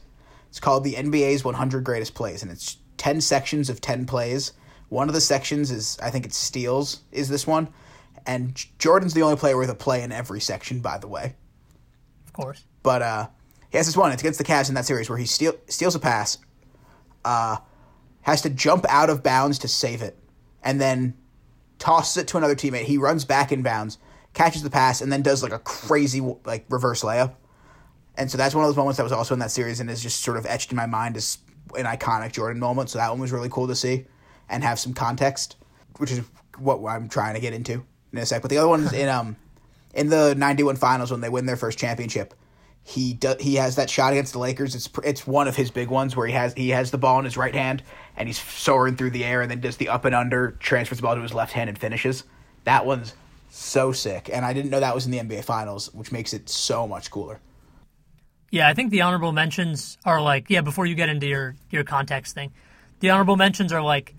S1: It's called the NBA's 100 Greatest Plays, and it's 10 sections of 10 plays. One of the sections is, I think it's steals, is this one. And Jordan's the only player with a play in every section, by the way.
S2: Of course.
S1: But uh, he has this one. It's against the Cavs in that series where he steal, steals a pass, uh, has to jump out of bounds to save it, and then tosses it to another teammate. He runs back in bounds, catches the pass, and then does like a crazy like reverse layup. And so that's one of those moments that was also in that series and is just sort of etched in my mind as an iconic Jordan moment. So that one was really cool to see and have some context, which is what I'm trying to get into in a sec. But the other one is in um in the '91 Finals when they win their first championship. He do, he has that shot against the Lakers. It's it's one of his big ones where he has he has the ball in his right hand and he's soaring through the air and then does the up and under, transfers the ball to his left hand and finishes. That one's so sick, and I didn't know that was in the NBA Finals, which makes it so much cooler.
S2: Yeah, I think the honorable mentions are like yeah. Before you get into your your context thing, the honorable mentions are like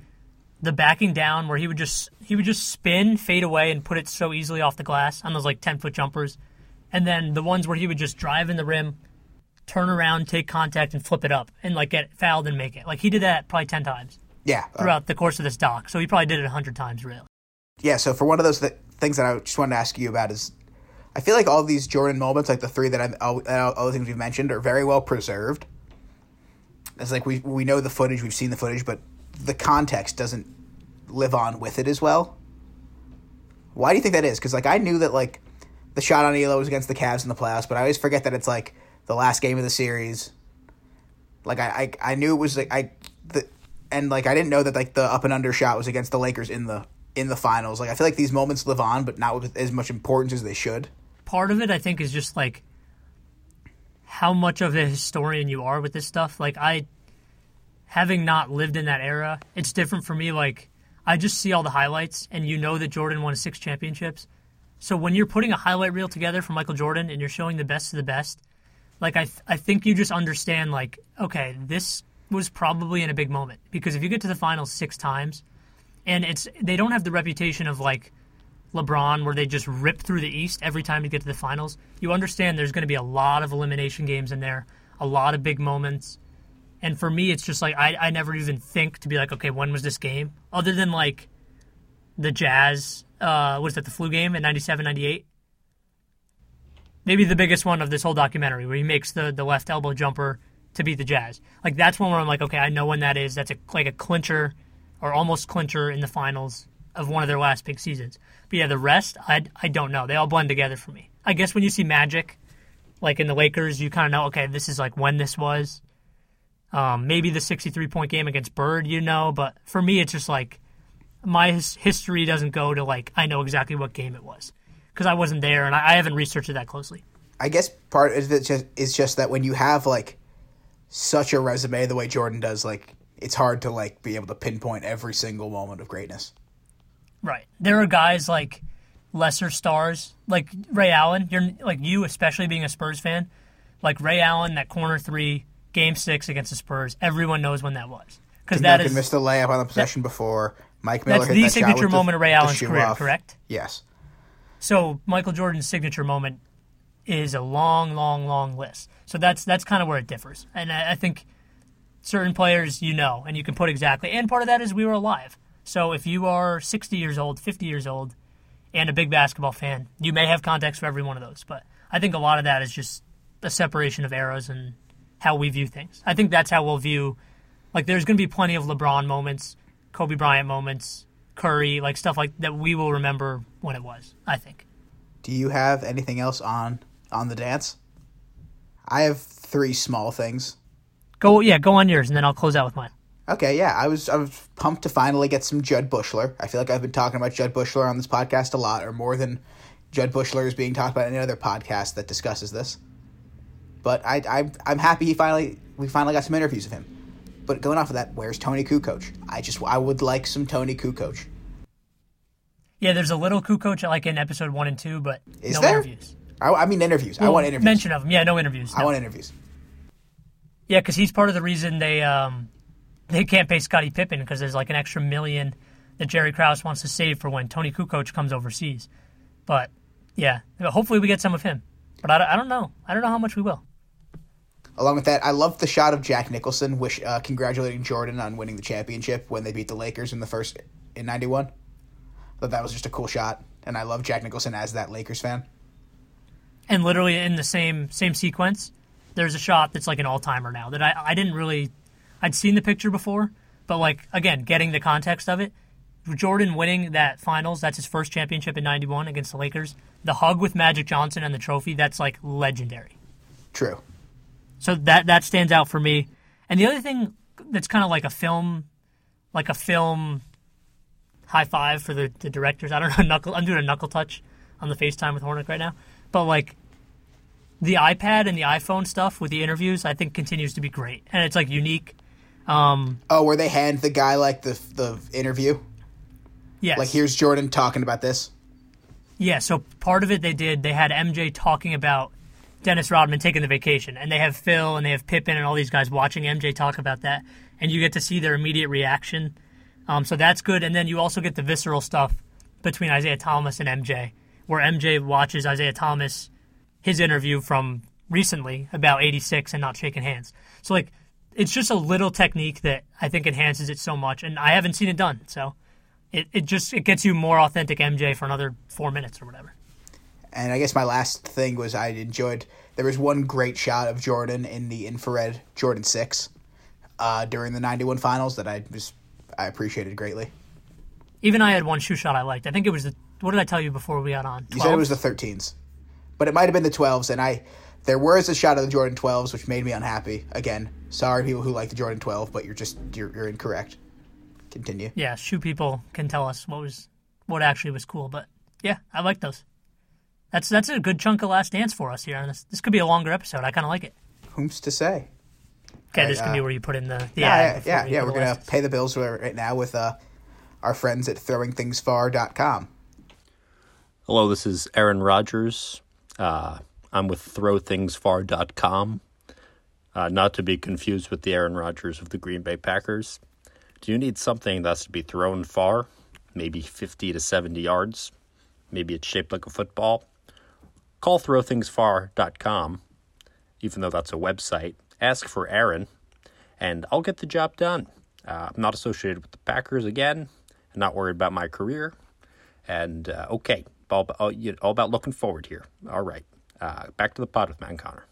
S2: the backing down where he would just he would just spin, fade away, and put it so easily off the glass on those like ten foot jumpers, and then the ones where he would just drive in the rim, turn around, take contact, and flip it up, and like get fouled and make it. Like he did that probably ten times
S1: Yeah, uh,
S2: throughout the course of this doc. So he probably did it hundred times, really.
S1: yeah. So for one of those th- things that I just wanted to ask you about is, I feel like all these Jordan moments, like the three that I'm all, all the things we've mentioned, are very well preserved. It's like we we know the footage, we've seen the footage, but the context doesn't live on with it as well. Why do you think that is? Because like I knew that like the shot on Ehlo was against the Cavs in the playoffs, but I always forget that it's like the last game of the series. Like I I, I knew it was like I the and like I didn't know that like the up and under shot was against the Lakers in the in the finals. Like I feel like these moments live on, but not with as much importance as they should.
S2: part of it I think is just like how much of a historian you are with this stuff. Like I having not lived in that era, it's different for me like I just see all the highlights and you know that Jordan won six championships. So when you're putting a highlight reel together for Michael Jordan and you're showing the best of the best, like I th- I think you just understand like okay, this was probably in a big moment because if you get to the finals 6 times and it's they don't have the reputation of like LeBron where they just rip through the East every time you get to the finals. You understand there's going to be a lot of elimination games in there, a lot of big moments. And for me, it's just like I, I never even think to be like, okay, when was this game? Other than like the Jazz, uh, was that the flu game in 97, 98? Maybe the biggest one of this whole documentary where he makes the, the left elbow jumper to beat the Jazz. Like that's one where I'm like, okay, I know when that is. That's a, like a clincher or almost clincher in the finals of one of their last big seasons. But yeah, the rest, I, I don't know. They all blend together for me. I guess when you see Magic, like in the Lakers, you kind of know, okay, this is like when this was. Um, maybe the 63 point game against Bird, you know, but for me, it's just like my his- history doesn't go to like, I know exactly what game it was because I wasn't there and I, I haven't researched it that closely.
S1: I guess part of it just is just that when you have like such a resume the way Jordan does, like it's hard to like be able to pinpoint every single moment of greatness.
S2: Right. There are guys like lesser stars, like Ray Allen. You're like you, especially being a Spurs fan. Like Ray Allen, that corner three, game six against the Spurs. Everyone knows when that was because that
S1: Duncan missed the layup on the possession before. Mike Miller
S2: that's the
S1: that
S2: signature
S1: with the-
S2: moment of Ray Allen's career.
S1: off.
S2: Correct.
S1: Yes.
S2: So Michael Jordan's signature moment is a long, long, long list. So that's that's kind of where it differs, and I, I think certain players you know, and you can put exactly. And part of that is we were alive. So if you are 60 years old, 50 years old, and a big basketball fan, you may have context for every one of those. But I think a lot of that is just a separation of eras and how we view things. I think that's how we'll view. Like, there's going to be plenty of LeBron moments, Kobe Bryant moments, Curry, like stuff like that. We will remember when it was. I think.
S1: Do you have anything else on on the dance? I have three small things.
S2: Go yeah, go on yours, and then I'll close out with mine.
S1: Okay, yeah, I was I was pumped to finally get some Jud Buechler. I feel like I've been talking about Jud Buechler on this podcast a lot, or more than Jud Buechler is being talked about in any other podcast that discusses this. But I, I I'm happy he finally we finally got some interviews of him. But going off of that, where's Toni Kukoc? I just I would like some Toni Kukoc.
S2: Yeah, there's a little Kukoc like in episode one and two, but
S1: Is
S2: no
S1: there?
S2: interviews.
S1: I, I mean interviews. I want interviews.
S2: Mention of him. Yeah, no interviews.
S1: I want interviews.
S2: Yeah, because he's part of the reason they um they can't pay Scottie Pippen because there's like an extra million that Jerry Krause wants to save for when Tony Kukoc comes overseas. But yeah, hopefully we get some of him. But I, I don't know. I don't know how much we will.
S1: Along with that, I love the shot of Jack Nicholson, wish uh, congratulating Jordan on winning the championship when they beat the Lakers in the first in '91. Thought that was just a cool shot, and I love Jack Nicholson as that Lakers fan.
S2: And literally in the same same sequence, there's a shot that's like an all timer now that I I didn't really I'd seen the picture before, but like again getting the context of it. Jordan winning that finals, that's his first championship in 91 against the Lakers. The hug with Magic Johnson and the trophy, that's like legendary.
S1: True.
S2: So that that stands out for me. And the other thing that's kind of like a film, like a film high five for the, the directors. I don't know knuckle. I'm doing a knuckle touch on the FaceTime with Hornick right now. But like the iPad and the iPhone stuff with the interviews, I think continues to be great, and it's like unique. Um,
S1: Oh, where they hand the guy like the the interview,
S2: yes.
S1: like here's Jordan talking about this.
S2: Yeah, so part of it they did, they had MJ talking about Dennis Rodman taking the vacation, and they have Phil and they have Pippen and all these guys watching MJ talk about that, and you get to see their immediate reaction. Um, so that's good, and then you also get the visceral stuff between Isiah Thomas and MJ, where MJ watches Isiah Thomas his interview from recently about 86 and not shaking hands. So like it's just a little technique that I think enhances it so much, and I haven't seen it done, so it, it just it gets you more authentic MJ for another four minutes or whatever.
S1: And I guess my last thing was I enjoyed. There was one great shot of Jordan in the infrared Jordan Six uh, during the '91 finals that I was I appreciated greatly.
S2: Even I had one shoe shot I liked. I think it was the what did I tell you before we got on?
S1: You said it was the 13s, but it might have been the 12s. And I there was a shot of the Jordan 12s, which made me unhappy. Again, sorry people who like the Jordan 12, but you're just you're, you're incorrect. Continue.
S2: yeah. Shoe people can tell us what was what actually was cool, but yeah, I like those. That's that's a good chunk of Last Dance for us here. And this this could be a longer episode. I kind of like it.
S1: Whom's to say?
S2: Okay, this
S1: uh,
S2: could be where you put in the, the
S1: Yeah,
S2: ad
S1: yeah, yeah.
S2: we
S1: yeah we're gonna
S2: Last
S1: pay the bills right now with uh, our friends at ThrowingThingsFar.com.
S3: Hello, this is Aaron Rodgers. Uh, I'm with ThrowThingsFar.com. Uh, not to be confused with the Aaron Rodgers of the Green Bay Packers. Do you need something that's to be thrown far, maybe 50 to 70 yards? Maybe it's shaped like a football? Call ThrowThingsFar.com, even though that's a website. Ask for Aaron, and I'll get the job done. Uh, I'm not associated with the Packers again. I'm not worried about my career. And uh, okay, all, all, about looking forward here. All right, uh, back to the pod with Matt and Connor.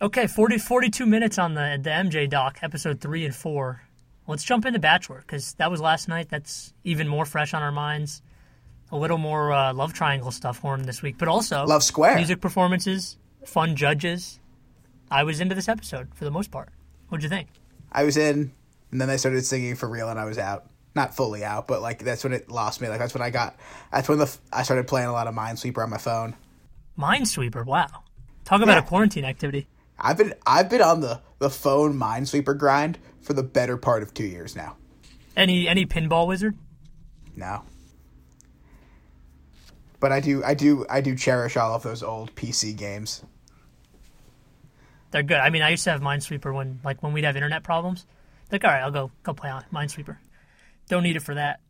S2: Okay, 40, 42 minutes on the the MJ doc, episode three and four. Let's jump into Bachelor because that was last night. That's even more fresh on our minds. A little more uh, love triangle stuff horn this week, but also
S1: Love Square.
S2: music performances, fun judges. I was into this episode for the most part. What'd you think?
S1: I was in, and then they started singing for real, and I was out. Not fully out, but like that's when it lost me. Like that's when I got. That's when the I started playing a lot of Minesweeper on my phone.
S2: Minesweeper, wow. Talk about a quarantine activity.
S1: I've been I've been on the the phone Minesweeper grind for the better part of two years now.
S2: Any any pinball wizard?
S1: No. But I do I do I do cherish all of those old PC games.
S2: They're good. I mean, I used to have Minesweeper when like when we'd have internet problems. Like, all right, I'll go go play on Minesweeper. Don't need it for that.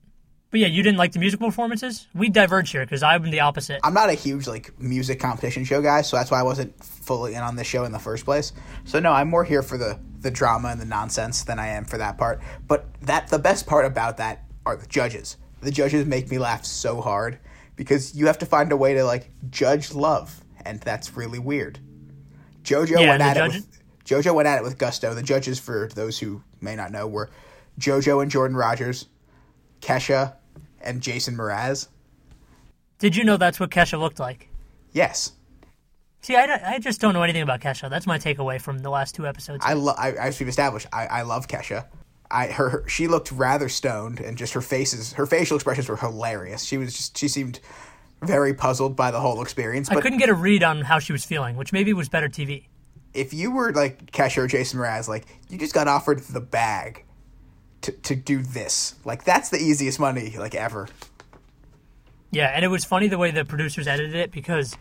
S2: But yeah, you didn't like the musical performances. We diverge here because I'm the opposite.
S1: I'm not a huge like music competition show guy, so that's why I wasn't fully in on this show in the first place. So no, I'm more here for the the drama and the nonsense than I am for that part. But that the best part about that are the judges. The judges make me laugh so hard because you have to find a way to like judge love, and that's really weird. JoJo
S2: Yeah,
S1: went at
S2: the
S1: it with JoJo went at it with gusto. The judges, for those who may not know, were JoJo and Jordan Rodgers, Kesha, and Jason Mraz.
S2: Did you know that's what Kesha looked like?
S1: Yes,
S2: See, I, I just don't know anything about Kesha. That's my takeaway from the last two episodes.
S1: I love. I, as we've established, I, I love Kesha. I her, she looked rather stoned, and just her faces, her facial expressions were hilarious. She was just she seemed very puzzled by the whole experience.
S2: I couldn't get a read on how she was feeling, which maybe was better TV.
S1: if you were like or Jason Mraz, like you just got offered the bag to to do this. Like that's the easiest money like ever.
S2: Yeah, and it was funny the way the producers edited it because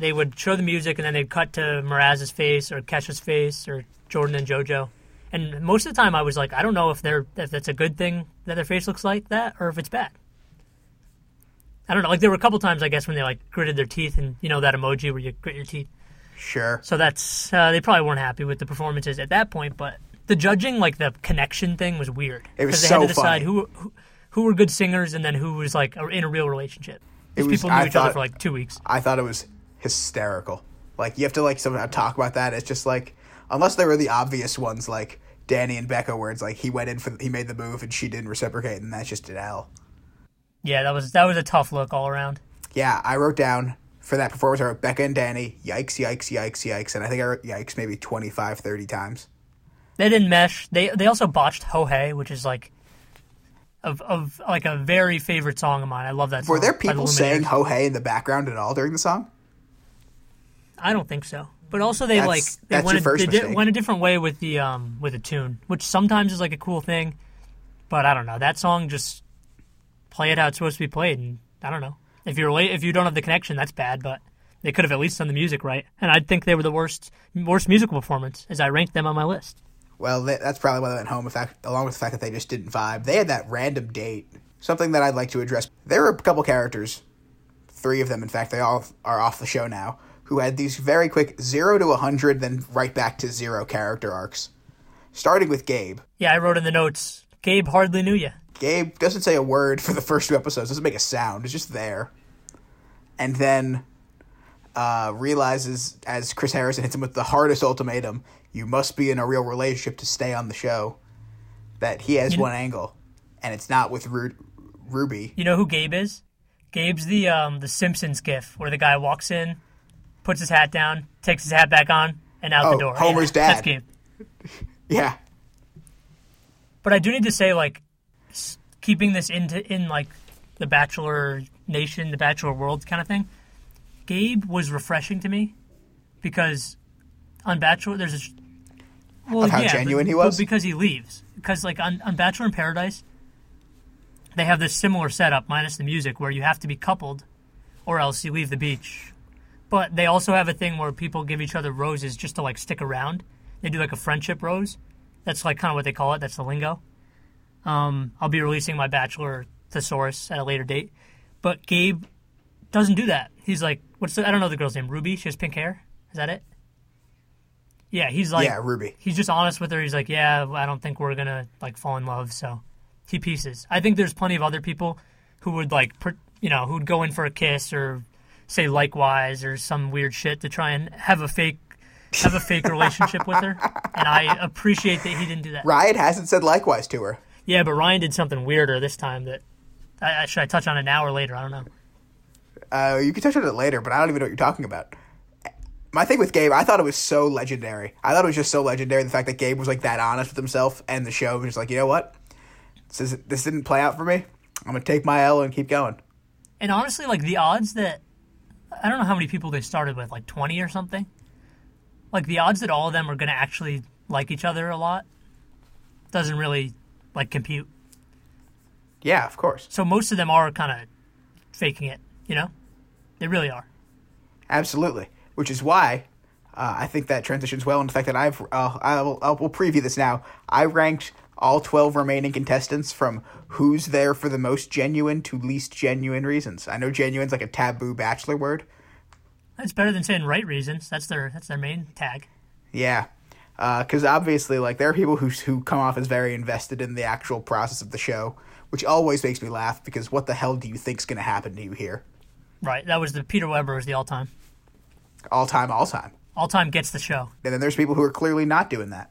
S2: they would show the music and then they'd cut to Mraz's face or Kesha's face or Jordan and JoJo. And most of the time, I was like, I don't know if they're if that's a good thing that their face looks like that or if it's bad. I don't know. Like there were a couple times, I guess, when they like gritted their teeth and you know that emoji where you grit your teeth.
S1: Sure.
S2: So that's uh, they probably weren't happy with the performances at that point. But the judging, like the connection thing, was weird
S1: It was
S2: they
S1: so
S2: had to decide
S1: funny.
S2: who, who who were good singers and then who was like in a real relationship.
S1: It
S2: These
S1: was-
S2: people knew
S1: I
S2: each other for like two weeks.
S1: I thought it was hysterical. Like you have to like somehow talk about that. It's just like unless there were the obvious ones like Danny and Becca, where it's like he went in for he made the move and she didn't reciprocate, and that's just an L.
S2: Yeah, that was that was a tough look all around.
S1: Yeah, I wrote down for that performance. I wrote Becca and Danny. Yikes! Yikes! Yikes! Yikes! And I think I wrote yikes maybe 25, 30 times.
S2: They didn't mesh. They they also botched Ho Hey, which is like of of like a very favorite song of mine. I love that.
S1: Were
S2: song
S1: there
S2: the
S1: people saying. "ho hey" in the background at all during the song?
S2: I don't think so. But also they
S1: That's-
S2: like they went a, they did, went a different way with the um with the tune, which sometimes is like a cool thing. But I don't know. That song just play it how it's supposed to be played, and I don't know. If you're late, if you don't have the connection, that's bad. But they could have at least done the music right, and I think they were the worst worst musical performance as I ranked them on my list.
S1: Well, that, that's probably why they went home. In fact, along with the fact that they just didn't vibe, they had that random date. Something that I'd like to address. There were a couple characters, three of them, in fact, they all are off the show now, who had these very quick zero to a hundred, then right back to zero character arcs. Starting with Gabe.
S2: Yeah, I wrote in the notes. Gabe hardly knew you.
S1: Gabe doesn't say a word for the first two episodes. Doesn't make a sound. It's just there, and then uh, realizes as Chris Harrison hits him with the hardest ultimatum: "You must be in a real relationship to stay on the show." That he has
S2: You-
S1: one angle, and it's not with Ru- Ruby.
S2: You know who Gabe is? Gabe's the um the Simpsons gif where the guy walks in, puts his hat down, takes his hat back on, and out
S1: Oh,
S2: the door.
S1: Homer's
S2: Yeah, That's
S1: dad.
S2: Gabe.
S1: Yeah,
S2: But I do need to say, like, keeping this into in like the Bachelor Nation, the Bachelor world kind of thing. Gabe was refreshing to me because on Bachelor there's a well,
S1: Of how
S2: yeah,
S1: genuine
S2: but-
S1: he
S2: but
S1: was?
S2: because he leaves. Because like on, on Bachelor in Paradise, they have this similar setup minus the music where you have to be coupled, or else you leave the beach. But they also have a thing where people give each other roses just to like stick around. They do like a friendship rose. That's like kind of what they call it. That's the lingo. Um, I'll be releasing my Bachelor thesaurus at a later date. But Gabe doesn't do that. He's like, what's the, I don't know the girl's name. Ruby. She has pink hair. Is that it? Yeah, he's like,
S1: yeah, Ruby.
S2: he's just honest with her. He's like, yeah, I don't think we're gonna like fall in love. So he pieces. I think there's plenty of other people who would like, per, you know, who'd go in for a kiss or say likewise or some weird shit to try and have a fake have a fake relationship with her. And I appreciate that he didn't do that.
S1: Riot hasn't said likewise to her.
S2: Yeah, but Ryan did something weirder this time that. I, I, should I touch on it now or later? I don't know.
S1: Uh, you can touch on it later, but I don't even know what you're talking about. My thing with Gabe, I thought it was so legendary. I thought it was just so legendary the fact that Gabe was like that honest with himself, and the show was just like, you know what, this is, this didn't play out for me. I'm gonna take my L and keep going.
S2: And honestly, like the odds that I don't know how many people they started with, like twenty or something. Like the odds that all of them are going to actually like each other a lot doesn't really like compute.
S1: Yeah, of course,
S2: So most of them are kind of faking it, you know? They really are.
S1: absolutely. Which is why uh, I think that transitions well into the fact that I've uh, I will I will preview this now. I ranked all twelve remaining contestants from who's there for the most genuine to least genuine reasons. I know genuine's like a taboo bachelor word.
S2: That's better than saying right reasons. That's their that's their main tag.
S1: Yeah, uh, because obviously, like there are people who who come off as very invested in the actual process of the show, which always makes me laugh. Because what the hell do you think's going to happen to you here?
S2: Right. That was the Peter Weber was the all time.
S1: All time, all time.
S2: All time gets the show.
S1: And then there's people who are clearly not doing that.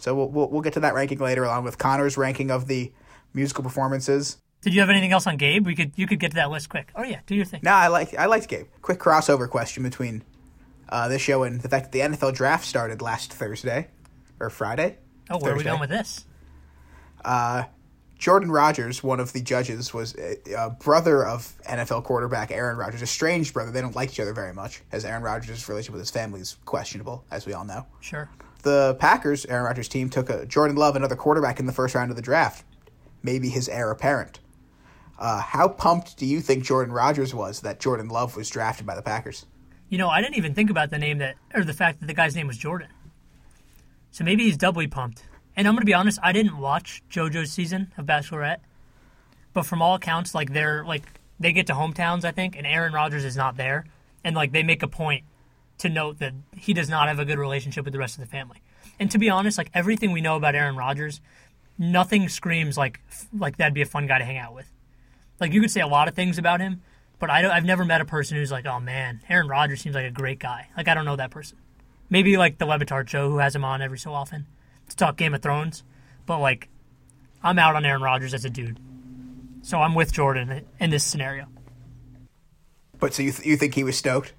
S1: So we'll we'll, we'll get to that ranking later, along with Connor's ranking of the musical performances.
S2: Did you have anything else on Gabe? We could you could get to that list quick. Oh yeah, do your thing.
S1: No, I like I liked Gabe. Quick crossover question between uh, this show and the fact that the NFL draft started last Thursday or Friday.
S2: Oh, where are we
S1: Thursday.
S2: going with this?
S1: Jordan Rodgers, one of the judges, was a, a brother of NFL quarterback Aaron Rodgers, a strange brother. They don't like each other very much, as Aaron Rodgers' relationship with his family is questionable, as we all know.
S2: Sure.
S1: The Packers, Aaron Rodgers' team, took a Jordan Love, another quarterback, in the first round of the draft, maybe his heir apparent. Uh, how pumped do you think Jordan Rodgers was that Jordan Love was drafted by the Packers?
S2: You know, I didn't even think about the name that, or the fact that the guy's name was Jordan. So maybe he's doubly pumped. And I'm going to be honest, I didn't watch JoJo's season of Bachelorette. But from all accounts, like they're like they get to hometowns, I think, and Aaron Rodgers is not there, and like they make a point to note that he does not have a good relationship with the rest of the family. And to be honest, like everything we know about Aaron Rodgers, nothing screams like like that'd be a fun guy to hang out with. Like you could say a lot of things about him, but I don't, I've never met a person who's like, oh man, Aaron Rodgers seems like a great guy. Like I don't know that person. Maybe like the Le Batard show, who has him on every so often to talk Game of Thrones, but like I'm out on Aaron Rodgers as a dude. So I'm with Jordan in this scenario.
S1: But so you th- you think he was stoked,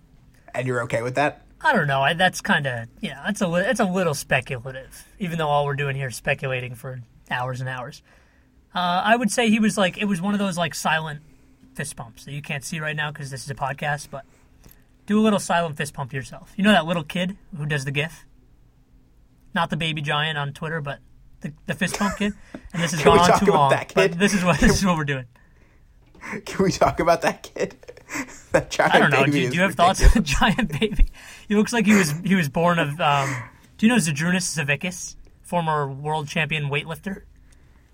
S1: and you're okay with that?
S2: I don't know. I, that's kind of yeah. That's a li- it's a little speculative, even though all we're doing here is speculating for hours and hours. Uh, I would say he was like it was one of those like silent fist pumps that you can't see right now because this is a podcast, but do a little silent fist pump yourself. You know that little kid who does the GIF, not the baby giant on Twitter, but the, the fist pump kid. And this has gone on too long. But this is what this is what we're doing.
S1: Can we talk about that kid? that giant
S2: I don't know. Do, you- do you have
S1: ridiculous.
S2: thoughts on the giant baby? He looks like he was he was born of. Um, do you know Zydrunas Savickas, former world champion weightlifter?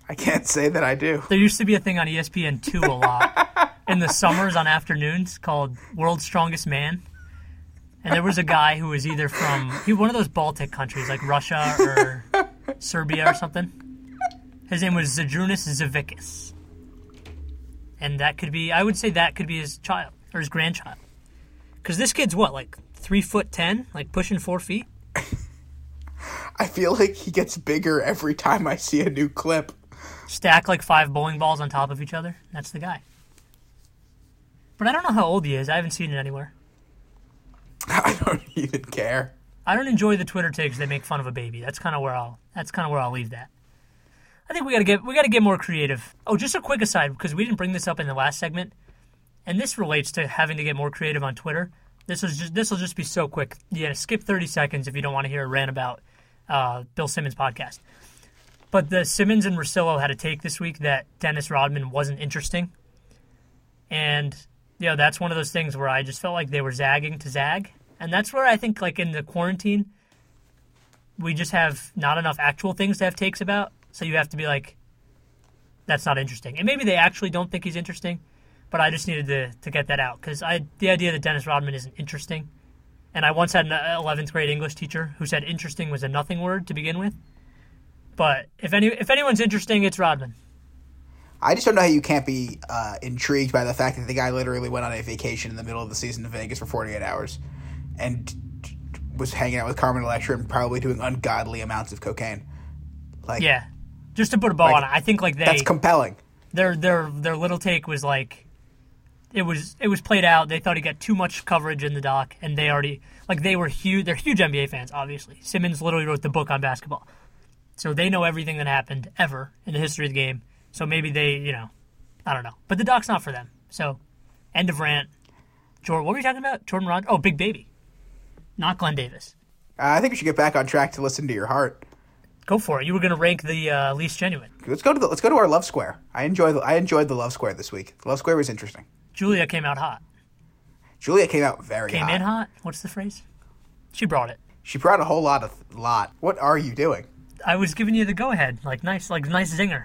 S1: I can't say that I do.
S2: There used to be a thing on ESPN two a lot in the summers on afternoons called World's Strongest Man. And there was a guy who was either from he one of those Baltic countries like Russia or Serbia or something. His name was Zydrunas Savickas. And that could be I would say that could be his child or his grandchild. Cuz this kid's what like 3 foot 10, like pushing 4 feet.
S1: I feel like he gets bigger every time I see a new clip.
S2: stack like five bowling balls on top of each other. That's the guy. But I don't know how old he is. I haven't seen it anywhere.
S1: I don't even care.
S2: I don't enjoy the Twitter takes that make fun of a baby. That's kind of where I'll. That's kind of where I'll leave that. I think we gotta get we gotta get more creative. Oh, just a quick aside because we didn't bring this up in the last segment, and this relates to having to get more creative on Twitter. This is just this will just be so quick. Yeah, skip thirty seconds if you don't want to hear a rant about uh, Bill Simmons podcast. But the Simmons and Russillo had a take this week that Dennis Rodman wasn't interesting, and you know that's one of those things where I just felt like they were zagging to zag, and that's where I think like in the quarantine, we just have not enough actual things to have takes about. So you have to be like, that's not interesting, and maybe they actually don't think he's interesting, but I just needed to to get that out because I the idea that Dennis Rodman isn't interesting, and I once had an eleventh grade English teacher who said interesting was a nothing word to begin with. But if any if anyone's interesting, it's Rodman.
S1: I just don't know how you can't be uh, intrigued by the fact that the guy literally went on a vacation in the middle of the season to Vegas for 48 hours and was hanging out with Carmen Electra and probably doing ungodly amounts of cocaine. Like,
S2: Yeah, just to put a bow
S1: Like,
S2: on it, I think like they
S1: that's compelling.
S2: their their their little take was like it was it was played out. They thought he got too much coverage in the doc, and they already like they were huge. They're huge NBA fans, obviously. Simmons literally wrote the book on basketball, so they know everything that happened ever in the history of the game. So maybe they, you know, I don't know. But the doc's not for them. So end of rant. Jordan, what were you talking about? Jordan Rod? Oh, Big Baby, not Glen Davis.
S1: Uh, I think we should get back on track to listen to your heart.
S2: Go for it. You were going to rank the uh, least genuine.
S1: Let's go to the, let's go to our love square. I enjoy the, I enjoyed the love square this week. The love square was interesting.
S2: Julia came out hot.
S1: Julia came out very
S2: Came
S1: hot.
S2: in hot. What's the phrase? She brought it.
S1: She brought a whole lot of lot. What are you doing?
S2: I was giving you the go ahead, like nice, like nice zinger.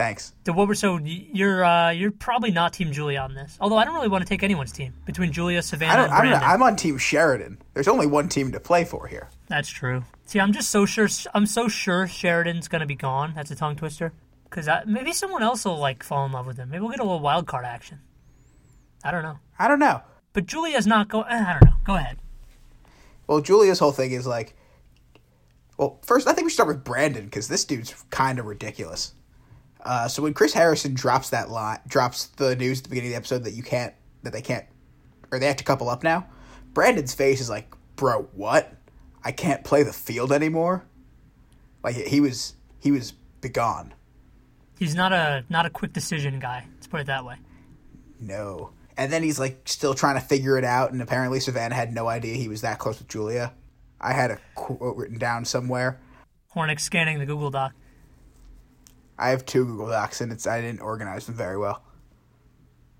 S1: Thanks.
S2: So what were so you're uh, you're probably not Team Julia on this. Although I don't really want to take anyone's team between Julia, Savannah, and
S1: I'm,
S2: Brandon.
S1: not, I'm on Team Sheridan. There's only one team to play for here.
S2: That's true. See, I'm just so sure. I'm so sure Sheridan's gonna be gone. That's a tongue twister. Because maybe someone else will like fall in love with him. Maybe we'll get a little wild card action. I don't know.
S1: I don't know.
S2: But Julia's not going. I don't know. Go ahead.
S1: Well, Julia's whole thing is like, well, first I think we should start with Brandon because this dude's kind of ridiculous. Uh, so when Chris Harrison drops that line, drops the news at the beginning of the episode that you can't, that they can't, or they have to couple up now, Brandon's face is like, bro, what? I can't play the field anymore. Like he was, he was begone.
S2: He's not a not a quick decision guy. Let's put it that way.
S1: No. And then he's like still trying to figure it out, and apparently Savannah had no idea he was that close with Julia. I had a quote written down somewhere.
S2: Hornick scanning the Google Doc.
S1: I have two Google Docs, and it's I didn't organize them very well.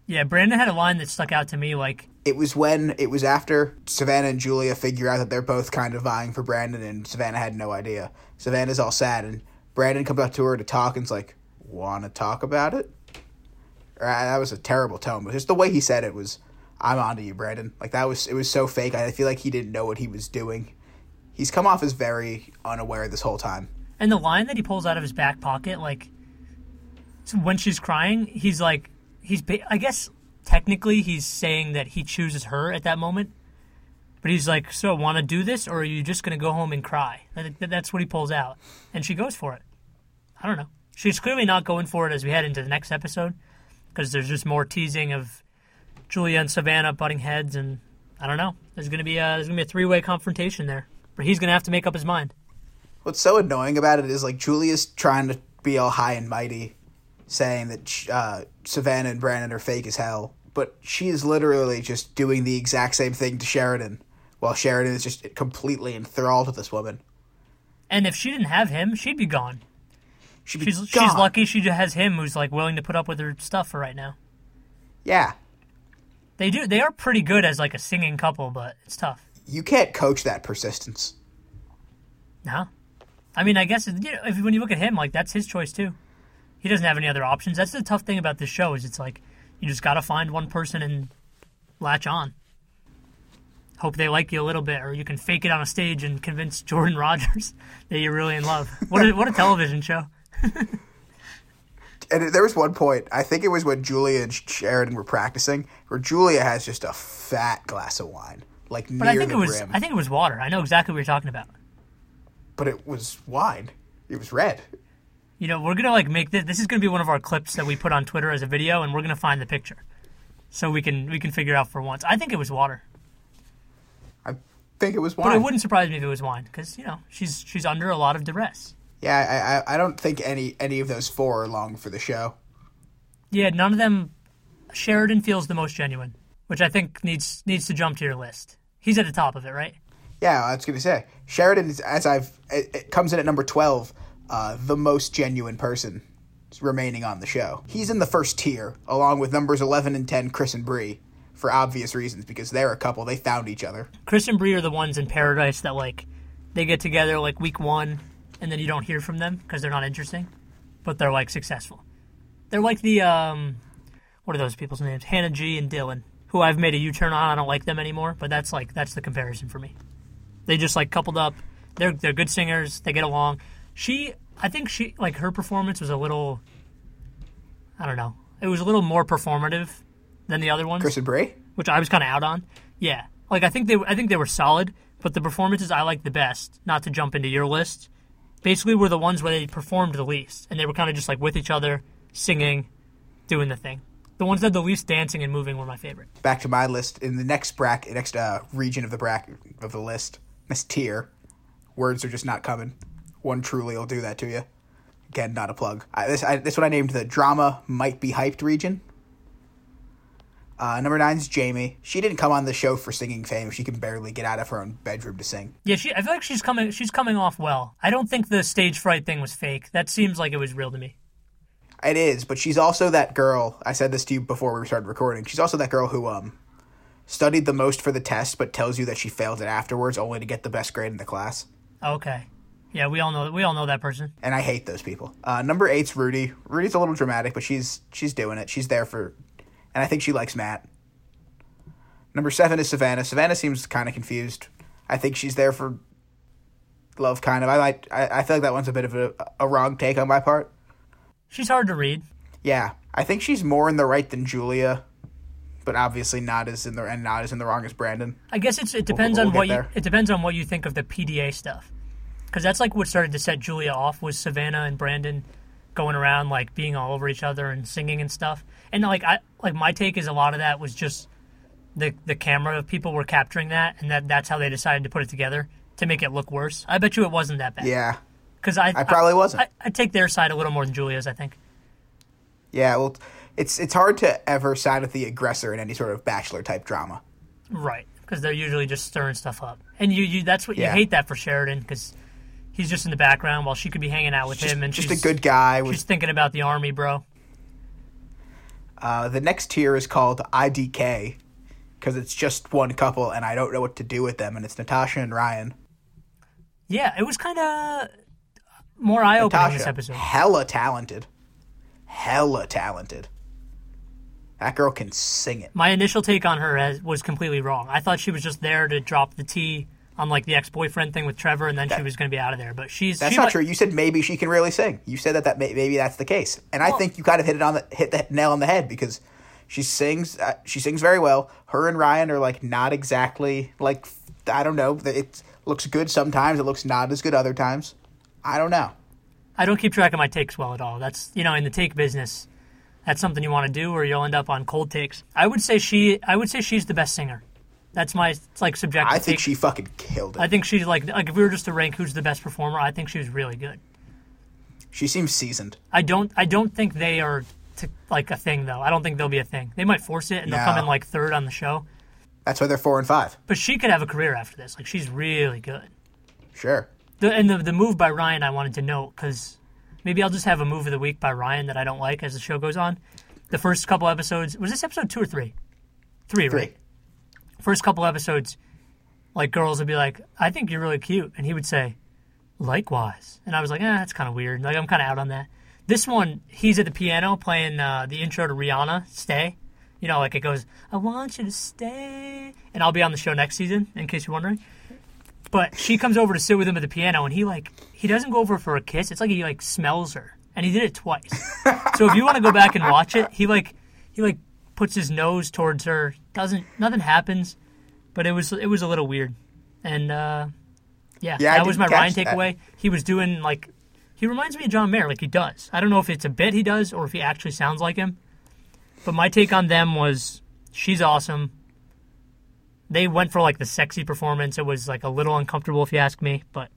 S2: Yeah, Brandon had a line that stuck out to me. Like,
S1: It was when it was after Savannah and Julia figure out that they're both kind of vying for Brandon, and Savannah had no idea. Savannah's all sad, and Brandon comes up to her to talk, and's like, "Want to talk about it?" Uh, That was a terrible tone, but just the way he said it was, "I'm onto you, Brandon." Like that was it was so fake. I feel like he didn't know what he was doing. He's come off as very unaware this whole time.
S2: And the line that he pulls out of his back pocket, like, when she's crying, he's like, he's. I guess technically he's saying that he chooses her at that moment, but he's like, so want to do this, or are you just gonna go home and cry? That- that- That's what he pulls out, and she goes for it. I don't know. She's clearly not going for it as we head into the next episode, because there's just more teasing of Julia and Savannah butting heads, and I don't know. There's gonna be a there's gonna be a three way confrontation there, but he's gonna have to make up his mind.
S1: What's so annoying about it is like Julia's trying to be all high and mighty, saying that uh, Savannah and Brandon are fake as hell, but she is literally just doing the exact same thing to Sheridan, while Sheridan is just completely enthralled with this woman.
S2: And if she didn't have him, she'd be gone.
S1: She'd be
S2: She's
S1: gone.
S2: she's lucky she has him who's like willing to put up with her stuff for right now.
S1: Yeah,
S2: They do they are pretty good as like a singing couple, but it's tough.
S1: you can't coach that persistence.
S2: No, I mean I guess you know, if, when you look at him, like that's his choice too. He doesn't have any other options. That's the tough thing about this show is it's like you just got to find one person and latch on. Hope they like you a little bit, or you can fake it on a stage and convince Jordan Rodgers that you're really in love. What a, what a television show!
S1: And there was one point, I think it was when Julia and Sheridan were practicing, where Julia has just a fat glass of wine, like
S2: But
S1: near
S2: I think
S1: the
S2: it was
S1: brim.
S2: I think it was water. I know exactly what you're talking about.
S1: But it was wine. It was red.
S2: You know, we're gonna like make this. This is gonna be one of our clips that we put on Twitter as a video, and we're gonna find the picture, so we can we can figure out for once. I think it was water,
S1: I think it was wine.
S2: but it wouldn't surprise me if it was wine, because you know she's she's under a lot of duress.
S1: Yeah, I, I I don't think any any of those four are long for the show.
S2: Yeah, none of them. Sheridan feels the most genuine, which I think needs needs to jump to your list. He's at the top of it, right?
S1: Yeah, I was gonna say Sheridan is as I've it, it comes in at number twelve, uh, the most genuine person remaining on the show. He's in the first tier, along with numbers eleven and ten, Chris and Bree, for obvious reasons because they're a couple. They found each other.
S2: Chris and Bree are the ones in Paradise that like they get together like week one, and then you don't hear from them because they're not interesting, but they're like successful. They're like the um, what are those people's names? Hannah G and Dylan, who I've made a U-turn on. I don't like them anymore, but that's like that's the comparison for me. They just like coupled up. They're they're good singers. They get along. She, I think she like her performance was a little. I don't know. It was a little more performative than the other ones
S1: and Bree.
S2: which I was kind of out on. Yeah, like I think they I think they were solid, but the performances I liked the best. Not to jump into your list, basically were the ones where they performed the least, and they were kind of just like with each other, singing, doing the thing. The ones that had the least dancing and moving were my favorite.
S1: Back to my list in the next bracket, next uh, region of the bracket of the list, this tier. Words are just not coming. One truly will do that to you. Again, not a plug. I, this I, this one I named the drama might be hyped region. Uh, number nine is Jamie. She didn't come on the show for singing fame. She can barely get out of her own bedroom to sing.
S2: Yeah, she. I feel like she's coming. She's coming off well. I don't think the stage fright thing was fake. That seems like it was real to me.
S1: It is, but she's also that girl. I said this to you before we started recording. She's also that girl who um studied the most for the test, but tells you that she failed it afterwards, only to get the best grade in the class.
S2: Okay. Yeah, we all know. We all know that person.
S1: and I hate those people. Uh, number eight's Rudy. Rudy's a little dramatic, but she's she's doing it. She's there for, and I think she likes Matt. Number seven is Savannah. Savannah seems kind of confused. I think she's there for love, kind of. I like. I, I feel like that one's a bit of a, a wrong take on my part.
S2: She's hard to read.
S1: Yeah, I think she's more in the right than Julia, but obviously not as in the and not as in the wrong as Brandon.
S2: I guess it's it depends
S1: we'll
S2: on what
S1: get
S2: you it depends on what you think of the PDA stuff, because that's like what started to set Julia off was Savannah and Brandon going around like being all over each other and singing and stuff. And like I like my take is a lot of that was just the the camera people were capturing that, and that that's how they decided to put it together to make it look worse. I bet you it wasn't that bad.
S1: Yeah,
S2: because I
S1: I probably wasn't.
S2: I, I take their side a little more than Julia's. I think
S1: Yeah, well, it's it's hard to ever side with the aggressor in any sort of bachelor type drama.
S2: Right, because they're usually just stirring stuff up, and you, you that's what
S1: Yeah.
S2: you hate that for Sheridan because he's just in the background while she could be hanging out with
S1: Just,
S2: him, and
S1: just
S2: she's
S1: a good guy. With
S2: she's thinking about the army, bro.
S1: uh, the next tier is called IDK because it's just one couple, and I don't know what to do with them, and it's Natasha and Ryan.
S2: Yeah, it was kind of more eye opening this episode.
S1: hella talented, hella talented. That girl can sing it.
S2: My initial take on her has, was completely wrong. I thought she was just there to drop the T on like the ex boyfriend thing with Trevor, and then she was going to be out of there. But she's
S1: That's
S2: she
S1: not
S2: might-
S1: true. You said maybe she can really sing. You said that that may, maybe that's the case, and I think you kind of hit it on the hit the nail on the head because she sings. Uh, she sings very well. Her and Ryan are like not exactly like I don't know. It looks good sometimes. It looks not as good other times. I don't know.
S2: I don't keep track of my takes well at all. That's you know in the take business, that's something you want to do, or you'll end up on cold takes. I would say she. I would say she's the best singer. That's my it's like subjective.
S1: I think
S2: take.
S1: she fucking killed it.
S2: I think she's like like if we were just to rank who's the best performer, I think she was really good.
S1: she seems seasoned.
S2: I don't I don't think they are to, like a thing though. I don't think they'll be a thing. They might force it and they'll come in like third on the show.
S1: That's why they're four and five.
S2: But she could have a career after this. Like she's really good.
S1: Sure.
S2: The, and the the move by Ryan I wanted to note because maybe I'll just have a move of the week by Ryan that I don't like as the show goes on. The first couple episodes was this episode two or three? Three, right? First couple episodes, like girls would be like, "I think you're really cute," and he would say, "Likewise," and I was like, "Eh, that's kind of weird." Like I'm kind of out on that. This one, he's at the piano playing uh, the intro to Rihanna, "Stay." You know, like it goes, "I want you to stay," and I'll be on the show next season, in case you're wondering. But she comes over to sit with him at the piano, and he like he doesn't go over for a kiss. It's like he like smells her, and he did it twice. so if you want to go back and watch it, he like he like puts his nose towards her. Doesn't nothing happens, but it was it was a little weird, and uh, yeah,
S1: Yeah,
S2: that was my Ryan
S1: that.
S2: takeaway. He was doing like he reminds me of John Mayer, like he does. I don't know if it's a bit he does or if he actually sounds like him. But my take on them was she's awesome. They went for like the sexy performance. It was like a little uncomfortable if you ask me, but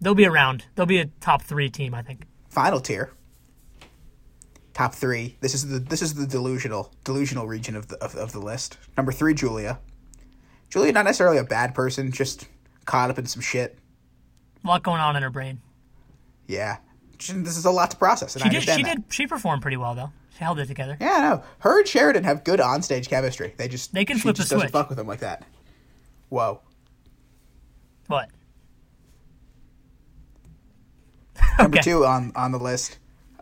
S2: they'll be around. They'll be a top three team, I think.
S1: Final tier. Top three. This is the this is the delusional delusional region of the of, of the list. Number three, Julia. Julia, not necessarily a bad person, just caught up in some shit.
S2: A lot going on in her brain.
S1: Yeah, She- this is a lot to process. And
S2: She
S1: I
S2: did. She
S1: that.
S2: did. She performed pretty well though. She held it together.
S1: Yeah, no. Her and Sheridan have good onstage chemistry. They just
S2: They can flip the
S1: just doesn't
S2: switch.
S1: fuck with them like that. Whoa.
S2: What?
S1: Number
S2: Okay.
S1: two on on the list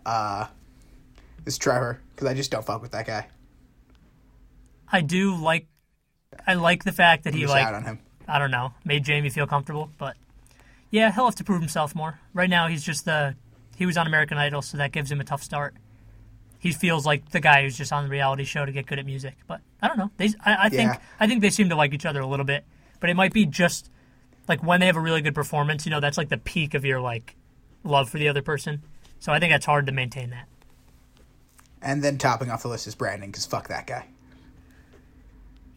S1: uh, is Trevor because I just don't fuck with that guy.
S2: I do like. I like the fact that he like.
S1: out on him.
S2: I don't know, made Jamie feel comfortable. But yeah, he'll have to prove himself more. Right now, he's just the he was on American Idol, so that gives him a tough start. He feels like the guy who's just on the reality show to get good at music. But I don't know. They, I, I think
S1: Yeah.
S2: I think they seem to like each other a little bit. But it might be just like when they have a really good performance. You know, that's like the peak of your like love for the other person. So I think that's hard to maintain that.
S1: And then topping off the list is Brandon because fuck that guy.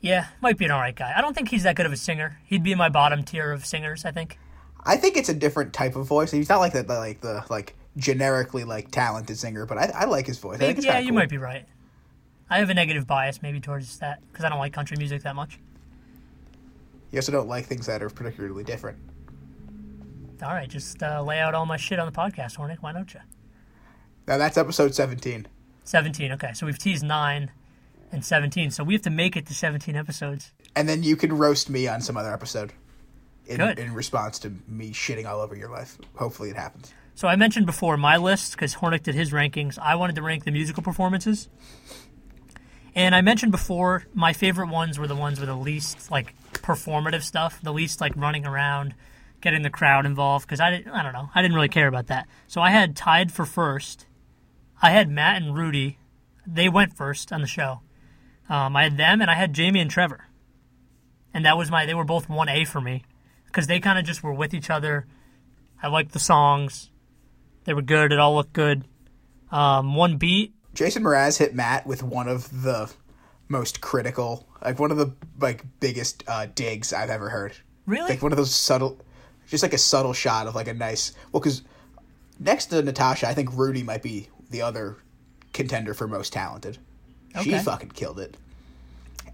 S2: Yeah, might be an alright guy. I don't think he's that good of a singer. He'd be in my bottom tier of singers. I think.
S1: I think it's a different type of voice. He's not like the, the like the like generically like talented singer, but I, I like his voice. I think
S2: yeah, you
S1: cool.
S2: might be right. I have a negative bias maybe towards that because I don't like country music that much.
S1: You also don't like things that are particularly different.
S2: All right, just uh, lay out all my shit on the podcast, Hornick. Why don't you?
S1: Now that's episode seventeen.
S2: 17. Okay, so we've teased 9 and 17. So we have to make it to 17 episodes.
S1: And then you can roast me on some other episode. In,
S2: Good.
S1: in response to me shitting all over your life. Hopefully it happens.
S2: So I mentioned before my list because Hornick did his rankings. I wanted to rank the musical performances. And I mentioned before my favorite ones were the ones with the least like performative stuff, the least like running around, getting the crowd involved because I didn't I don't know. I didn't really care about that. So I had tied for first. I had Matt and Rudy. They went first on the show. Um, I had them and I had Jamie and Trevor. And that was my they were both 1A for me because they kind of just were with each other. I liked the songs. They were good. It all looked good. Um, one beat.
S1: Jason Mraz hit Matt with one of the most critical, like one of the like biggest uh, digs I've ever heard.
S2: Really?
S1: Like one of those subtle, just like a subtle shot of like a nice. Well, because next to Natasha, I think Rudy might be the other contender for most talented. She fucking killed it.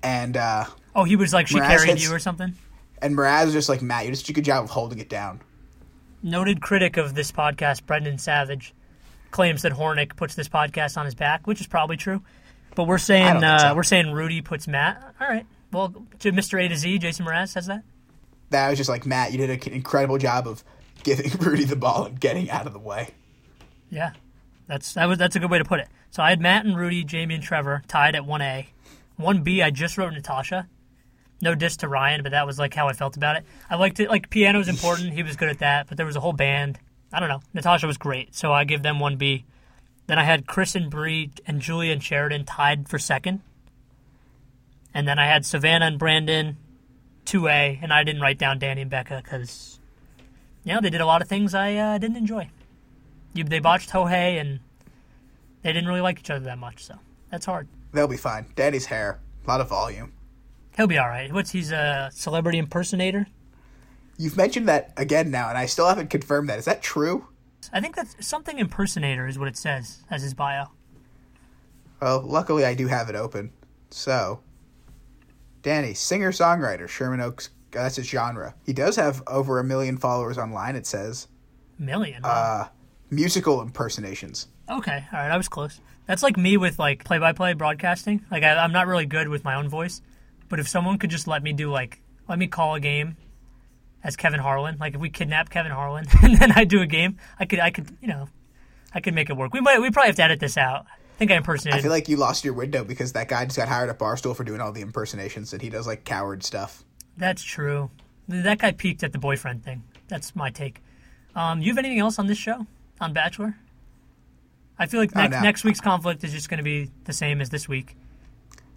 S1: And uh
S2: Oh, he was like she
S1: Mraz
S2: carried
S1: hits-
S2: you or something.
S1: and Mraz was just like Matt, you did such a good job of holding it down.
S2: Noted critic of this podcast, Brendan Savage, claims that Hornick puts this podcast on his back, which is probably true. But we're saying uh,
S1: so.
S2: we're saying Rudy puts Matt. All right. Well, to Mr. A to Z, Jason Mraz says that.
S1: That was just like Matt, you did an incredible job of giving Rudy the ball and getting out of the way.
S2: Yeah, that's that was that's a good way to put it. So I had Matt and Rudy, Jamie and Trevor tied at one A, one B. I just wrote Natasha. No diss to Ryan, but that was like how I felt about it. I liked it. Like piano was important. He was good at that. But there was a whole band. I don't know. Natasha was great, so I give them one B. Then I had Chris and Bree and Julia and Sheridan tied for second. And then I had Savannah and Brandon, two A, and I didn't write down Danny and Becca because, you know, they did a lot of things I uh, didn't enjoy. They botched Ho Hey, and they didn't really like each other that much, so that's hard.
S1: They'll be fine. Danny's hair, a lot of volume.
S2: He'll be all right. What's he's a celebrity impersonator?
S1: You've mentioned that again now, and I still haven't confirmed that. Is that true?
S2: I think that's something impersonator is what it says as his bio.
S1: Well, luckily I do have it open. So, Danny, singer songwriter, Sherman Oaks. That's his genre. He does have over a million followers online. It says
S2: Million. wow.
S1: uh, musical impersonations.
S2: okay, all right. I was close. That's like me with like play-by-play broadcasting. Like I, I'm not really good with my own voice, but if someone could just let me do like let me call a game as Kevin Harlan, like if we kidnap Kevin Harlan and then I do a game, I could I could you know I could make it work. We might we probably have to edit this out. I think I impersonated.
S1: I feel like you lost your window because that guy just got hired at Barstool for doing all the impersonations, and he does like coward stuff.
S2: That's true. That guy peaked at the boyfriend thing. That's my take. Um, you have anything else on this show on Bachelor? I feel like
S1: Oh,
S2: next,
S1: no.
S2: next week's conflict is just going to be the same as this week,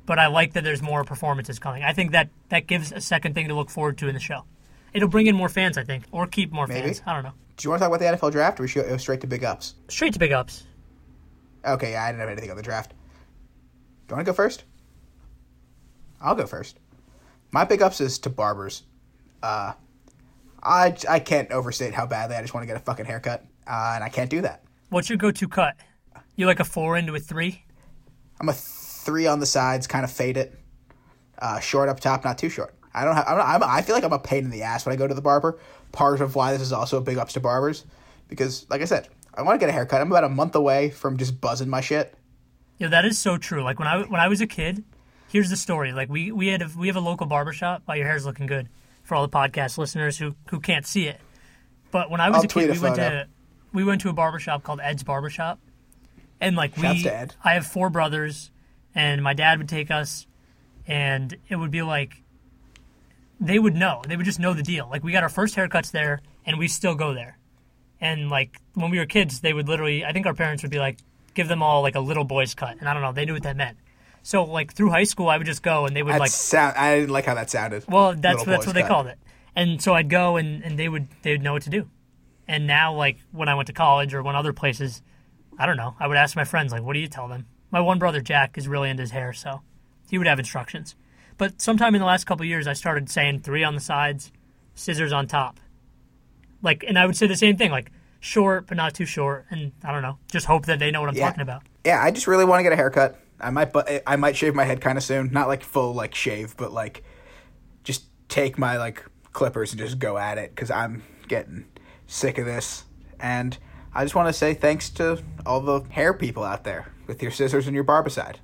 S2: but I like that there's more performances coming. I think that that gives a second thing to look forward to in the show. It'll bring in more fans, I think, or keep more
S1: Maybe.
S2: fans. I don't know.
S1: Do you want to talk about the NFL draft, or should we go straight to big ups?
S2: Straight to big ups.
S1: Okay, yeah, I didn't have anything on the draft. Do you want to go first? I'll go first. My big ups is to barbers. Uh, I I can't overstate how badly I just want to get a fucking haircut, uh, and I can't do that.
S2: What's your go-to cut? You like a four into a three?
S1: I'm a three on the sides, kind of fade it, uh, short up top, not too short. I don't have. I'm, not, I'm I feel like I'm a pain in the ass when I go to the barber. Part of why this is also a big ups to barbers, because like I said, I want to get a haircut. I'm about a month away from just buzzing my shit.
S2: Yeah, that is so true. Like when I when I was a kid, here's the story. Like we we had a, we have a local barbershop. Wow, your hair's looking good for all the podcast listeners who who can't see it. But when I was
S1: I'll
S2: a kid,
S1: a
S2: we went to we went to a barbershop called Ed's Barbershop, and like
S1: Shouts
S2: we. I have four brothers, and my dad would take us, and it would be like they would know. They would just know the deal. Like we got our first haircuts there, and we still go there. And like when we were kids, they would literally. I think our parents would be like, give them all like a little boy's cut, and I don't know. They knew what that meant. So like through high school, I would just go, and they would
S1: That
S2: like.
S1: sound. I didn't like how that sounded.
S2: Well, that's
S1: Little
S2: that's what they
S1: cut.
S2: called it. And so I'd go, and and they would they would know what to do. And now like when I went to college or went other places, I don't know. I would ask my friends like, what do you tell them? My one brother Jack is really into his hair, so he would have instructions. But sometime in the last couple of years, I started saying three on the sides, scissors on top. Like, and I would say the same thing, like short but not too short, and I don't know, just hope that they know what I'm
S1: Yeah.
S2: talking about.
S1: Yeah, I just really want to get a haircut. I might, but I might shave my head kind of soon. Not like full like shave, but like just take my like clippers and just go at it because I'm getting sick of this. And I just want to say thanks to all the hair people out there with your scissors and your barbicide.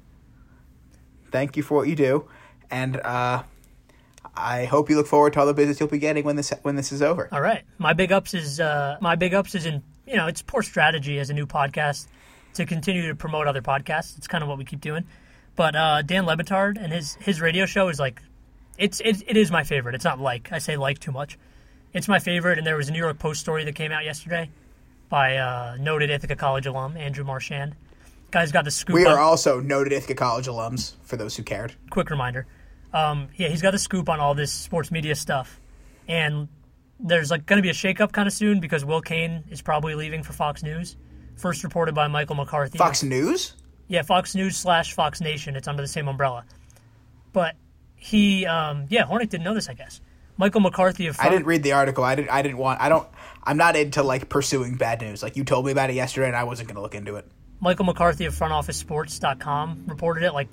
S1: Thank you for what you do, and uh, I hope you look forward to all the business you'll be getting when this when this is over.
S2: All right. My big ups is uh, my big ups is in you know it's poor strategy as a new podcast to continue to promote other podcasts. It's kind of what we keep doing. But uh, Dan Le Batard and his his radio show is like it's it, it is my favorite. It's not like I say like too much. It's my favorite. And there was a New York Post story that came out yesterday by uh, noted Ithaca College alum Andrew Marchand. Guy's got the scoop.
S1: We
S2: on-
S1: are also noted Ithaca College alums, for those who cared.
S2: quick reminder. Um, yeah, he's got the scoop on all this sports media stuff, and there's like going to be a shakeup kind of soon because Will Cain is probably leaving for Fox News. First reported by Michael McCarthy.
S1: Fox News?
S2: Yeah, Fox News slash Fox Nation. It's under the same umbrella. But he, um, yeah, Hornick didn't know this, I guess. Michael McCarthy of Fox,
S1: I didn't read the article. I didn't. I didn't want. I don't. I'm not into like pursuing bad news. Like you told me about it yesterday, and I wasn't going to look into it.
S2: Michael McCarthy of FrontOfficeSports.com reported it like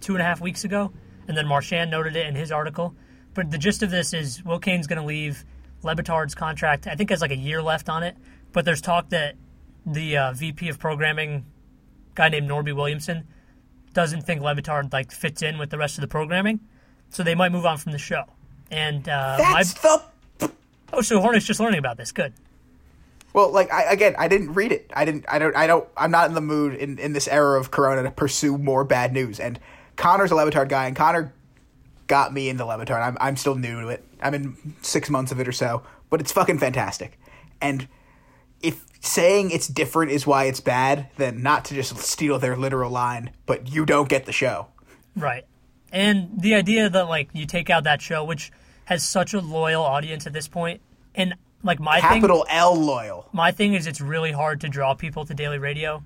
S2: two and a half weeks ago, and then Marchand noted it in his article. But the gist of this is Will Cain's going to leave. Le Batard's contract, I think, has like a year left on it. But there's talk that the uh, VP of programming, guy named Norby Williamson, doesn't think Le Batard like fits in with the rest of the programming, so they might move on from the show. And uh,
S1: That's
S2: my,
S1: the
S2: oh, so Hornick's just learning about this. Good.
S1: Well. Like I, again, I didn't read it. I didn't. I don't. I don't. I'm not in the mood in, in this era of Corona to pursue more bad news. And Connor's a Le Batard guy, and Connor got me into Le Batard. I'm I'm still new to it. I'm in six months of it or so, but it's fucking fantastic. And if saying it's different is why it's bad, then not to just steal their literal line, but you don't get the show.
S2: Right. And the idea that like you take out that show, which has such a loyal audience at this point, and like my thing,
S1: Capital L loyal.
S2: my thing is it's really hard to draw people to daily radio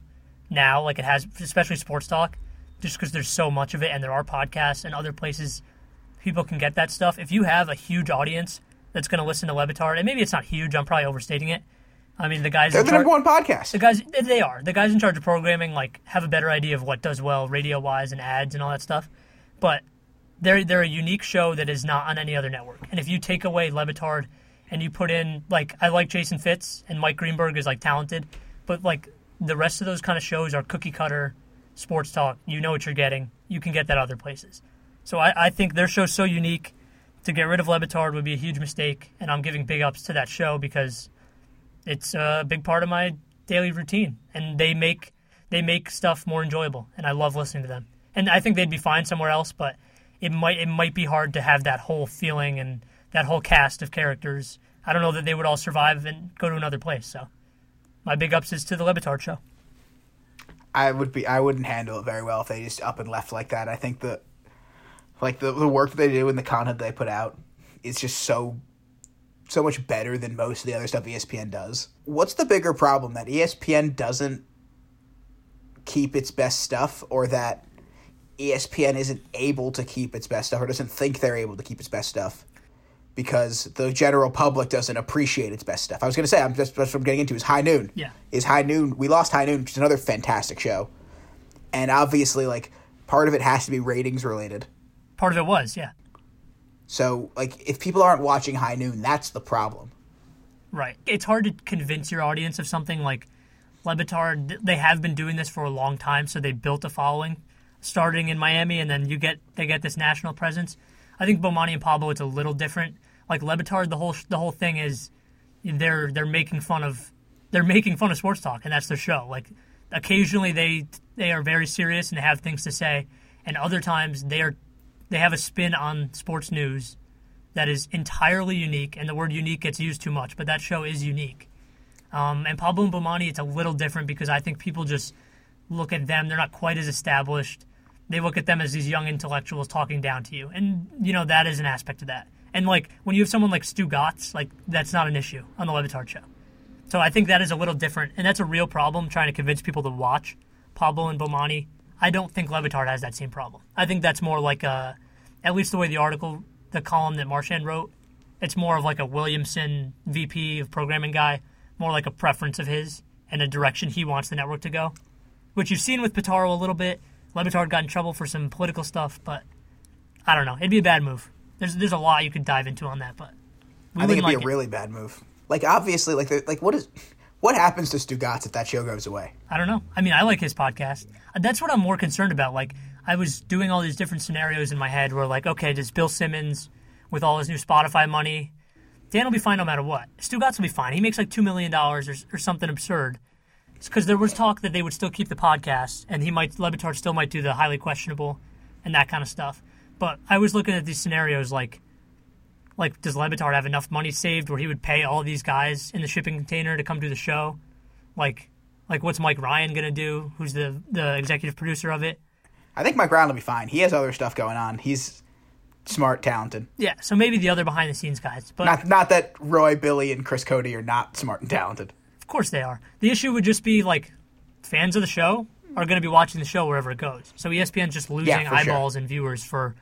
S2: now, like it has, especially sports talk, just because there's so much of it, and there are podcasts and other places people can get that stuff. If you have a huge audience that's going to listen to Le Batard, and maybe it's not huge, I'm probably overstating it. I mean, the guys
S1: They're
S2: in
S1: the
S2: char-
S1: number one podcast.
S2: the guys they are the guys in charge of programming like have a better idea of what does well radio wise and ads and all that stuff but they're they're a unique show that is not on any other network and if you take away Le Batard and you put in like I like Jason Fitz and Mike Greenberg is like talented but like the rest of those kind of shows are cookie cutter sports talk. You know what you're getting. You can get that other places. So I, I think their show's so unique. To get rid of Le Batard would be a huge mistake and I'm giving big ups to that show because it's a big part of my daily routine and they make they make stuff more enjoyable and I love listening to them. And I think they'd be fine somewhere else, but it might it might be hard to have that whole feeling and that whole cast of characters. I don't know that they would all survive and go to another place. So my big ups is to the Le Batard show.
S1: I would be I wouldn't handle it very well if they just up and left like that. I think the like the the work that they do and the content they put out is just so so much better than most of the other stuff ESPN does. What's the bigger problem that ESPN doesn't keep its best stuff or that ESPN isn't able to keep its best stuff or doesn't think they're able to keep its best stuff? Because the general public doesn't appreciate its best stuff. I was going to say, I'm just that's what I'm getting into is High Noon
S2: Yeah.
S1: is High Noon. We lost High Noon, which is another fantastic show, and obviously, like part of it has to be ratings related.
S2: Part of it was, yeah.
S1: So, like, if people aren't watching High Noon, that's the problem.
S2: Right. It's hard to convince your audience of something like Le Batard. They have been doing this for a long time, so they built a following, starting in Miami, and then you get they get this national presence. I think Bomani and Pablo, it's a little different. Like Le Batard, the whole the whole thing is they're they're making fun of they're making fun of sports talk, and that's their show. Like occasionally they they are very serious and have things to say, and other times they are they have a spin on sports news that is entirely unique, and the word unique gets used too much, but that show is unique. Um, and Pablo and Bomani, it's a little different because I think people just look at them, they're not quite as established. They look at them as these young intellectuals talking down to you. And, you know, that is an aspect of that. And, like, when you have someone like Stugotz, like, that's not an issue on the Le Batard show. So I think that is a little different, and that's a real problem trying to convince people to watch Pablo and Bomani. I don't think Le Batard has that same problem. I think that's more like a, at least the way the article, the column that Marchand wrote, it's more of like a Williamson VP of programming guy, more like a preference of his and a direction he wants the network to go. Which you've seen with Pitaro a little bit. Le Batard got in trouble for some political stuff, but I don't know. It'd be a bad move. There's there's a lot you could dive into on that, but we
S1: I think it'd be a
S2: it.
S1: really bad move. Like, obviously, like, the- like what is what happens to Stugotz if that show goes away?
S2: I don't know. I mean, I like his podcast. That's what I'm more concerned about. Like, I was doing all these different scenarios in my head where, like, okay, does Bill Simmons, with all his new Spotify money, Dan will be fine no matter what. Stugotz will be fine. He makes like $2 million or, or something absurd. It's Because there was talk that they would still keep the podcast, and he might, Le Batard still might do the highly questionable and that kind of stuff. But I was looking at these scenarios like, like, does Le Batard have enough money saved where he would pay all these guys in the shipping container to come do the show? Like, like what's Mike Ryan gonna do? Who's the the executive producer of it?
S1: I think Mike Ryan will be fine. He has other stuff going on. He's smart, talented.
S2: Yeah, so maybe the other behind the scenes guys, but
S1: Not not that Roy, Billy, and Chris Cody are not smart and talented.
S2: of course they are. The issue would just be like fans of the show are going to be watching the show wherever it goes. So ESPN's just losing
S1: Yeah, for sure.
S2: eyeballs and viewers for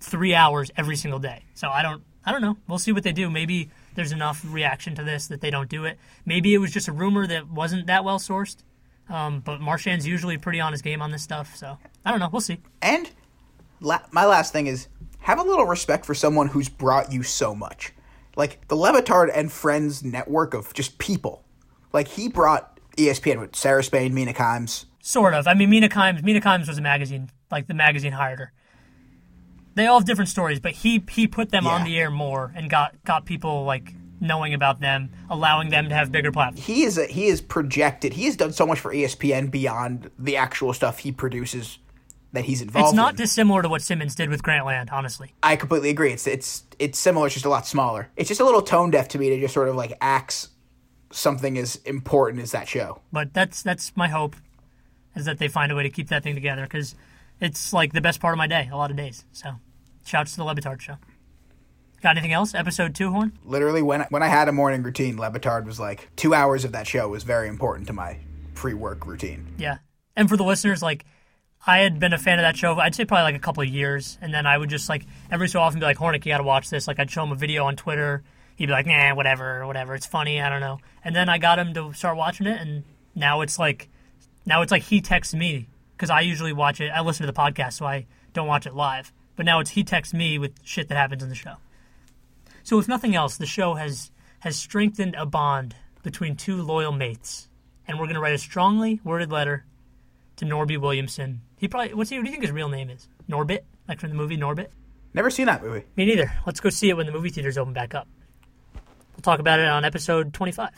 S2: three hours every single day. So I don't, I don't know. We'll see what they do. Maybe there's enough reaction to this that they don't do it. Maybe it was just a rumor that wasn't that well sourced. Um, but Marchand's usually pretty on his game on this stuff, so I don't know. We'll see.
S1: And la- my last thing is have a little respect for someone who's brought you so much. Like the Le Batard and Friends network of just people. Like he brought ESPN with Sarah Spain, Mina Kimes.
S2: Sort of. I mean, Mina Kimes. Mina Kimes was a magazine, like the magazine hired her. They all have different stories, but he he put them on the air more and got got people like knowing about them, allowing them to have bigger platforms.
S1: He is a, he is projected. He has done so much for ESPN beyond the actual stuff he produces that he's involved
S2: It's not
S1: in.
S2: dissimilar to what Simmons did with Grantland, honestly.
S1: I completely agree. It's it's it's similar. It's just a lot smaller. It's just a little tone deaf to me to just sort of like axe something as important as that show.
S2: But that's that's my hope, is that they find a way to keep that thing together because it's like the best part of my day, a lot of days. So, shouts to the Le Batard show. Got anything else? Episode two, Horn.
S1: Literally, when when I had a morning routine, Le Batard was like two hours of that show was very important to my pre work routine.
S2: Yeah. And for the listeners, like, I had been a fan of that show, I'd say probably like a couple of years. And then I would just, like, every so often be like, Hornick, you got to watch this. Like, I'd show him a video on Twitter. He'd be like, nah, whatever, whatever. It's funny. I don't know. And then I got him to start watching it. And now it's like, now it's like he texts me because I usually watch it. I listen to the podcast, so I don't watch it live. But now it's he texts me with shit that happens in the show. So if nothing else, the show has has strengthened a bond between two loyal mates, and we're gonna write a strongly worded letter to Norby Williamson. He probably what's he, what do you think his real name is? Norbit, like from the movie Norbit.
S1: Never seen that movie.
S2: Me neither. Let's go see it when the movie theaters open back up. We'll talk about it on episode twenty five.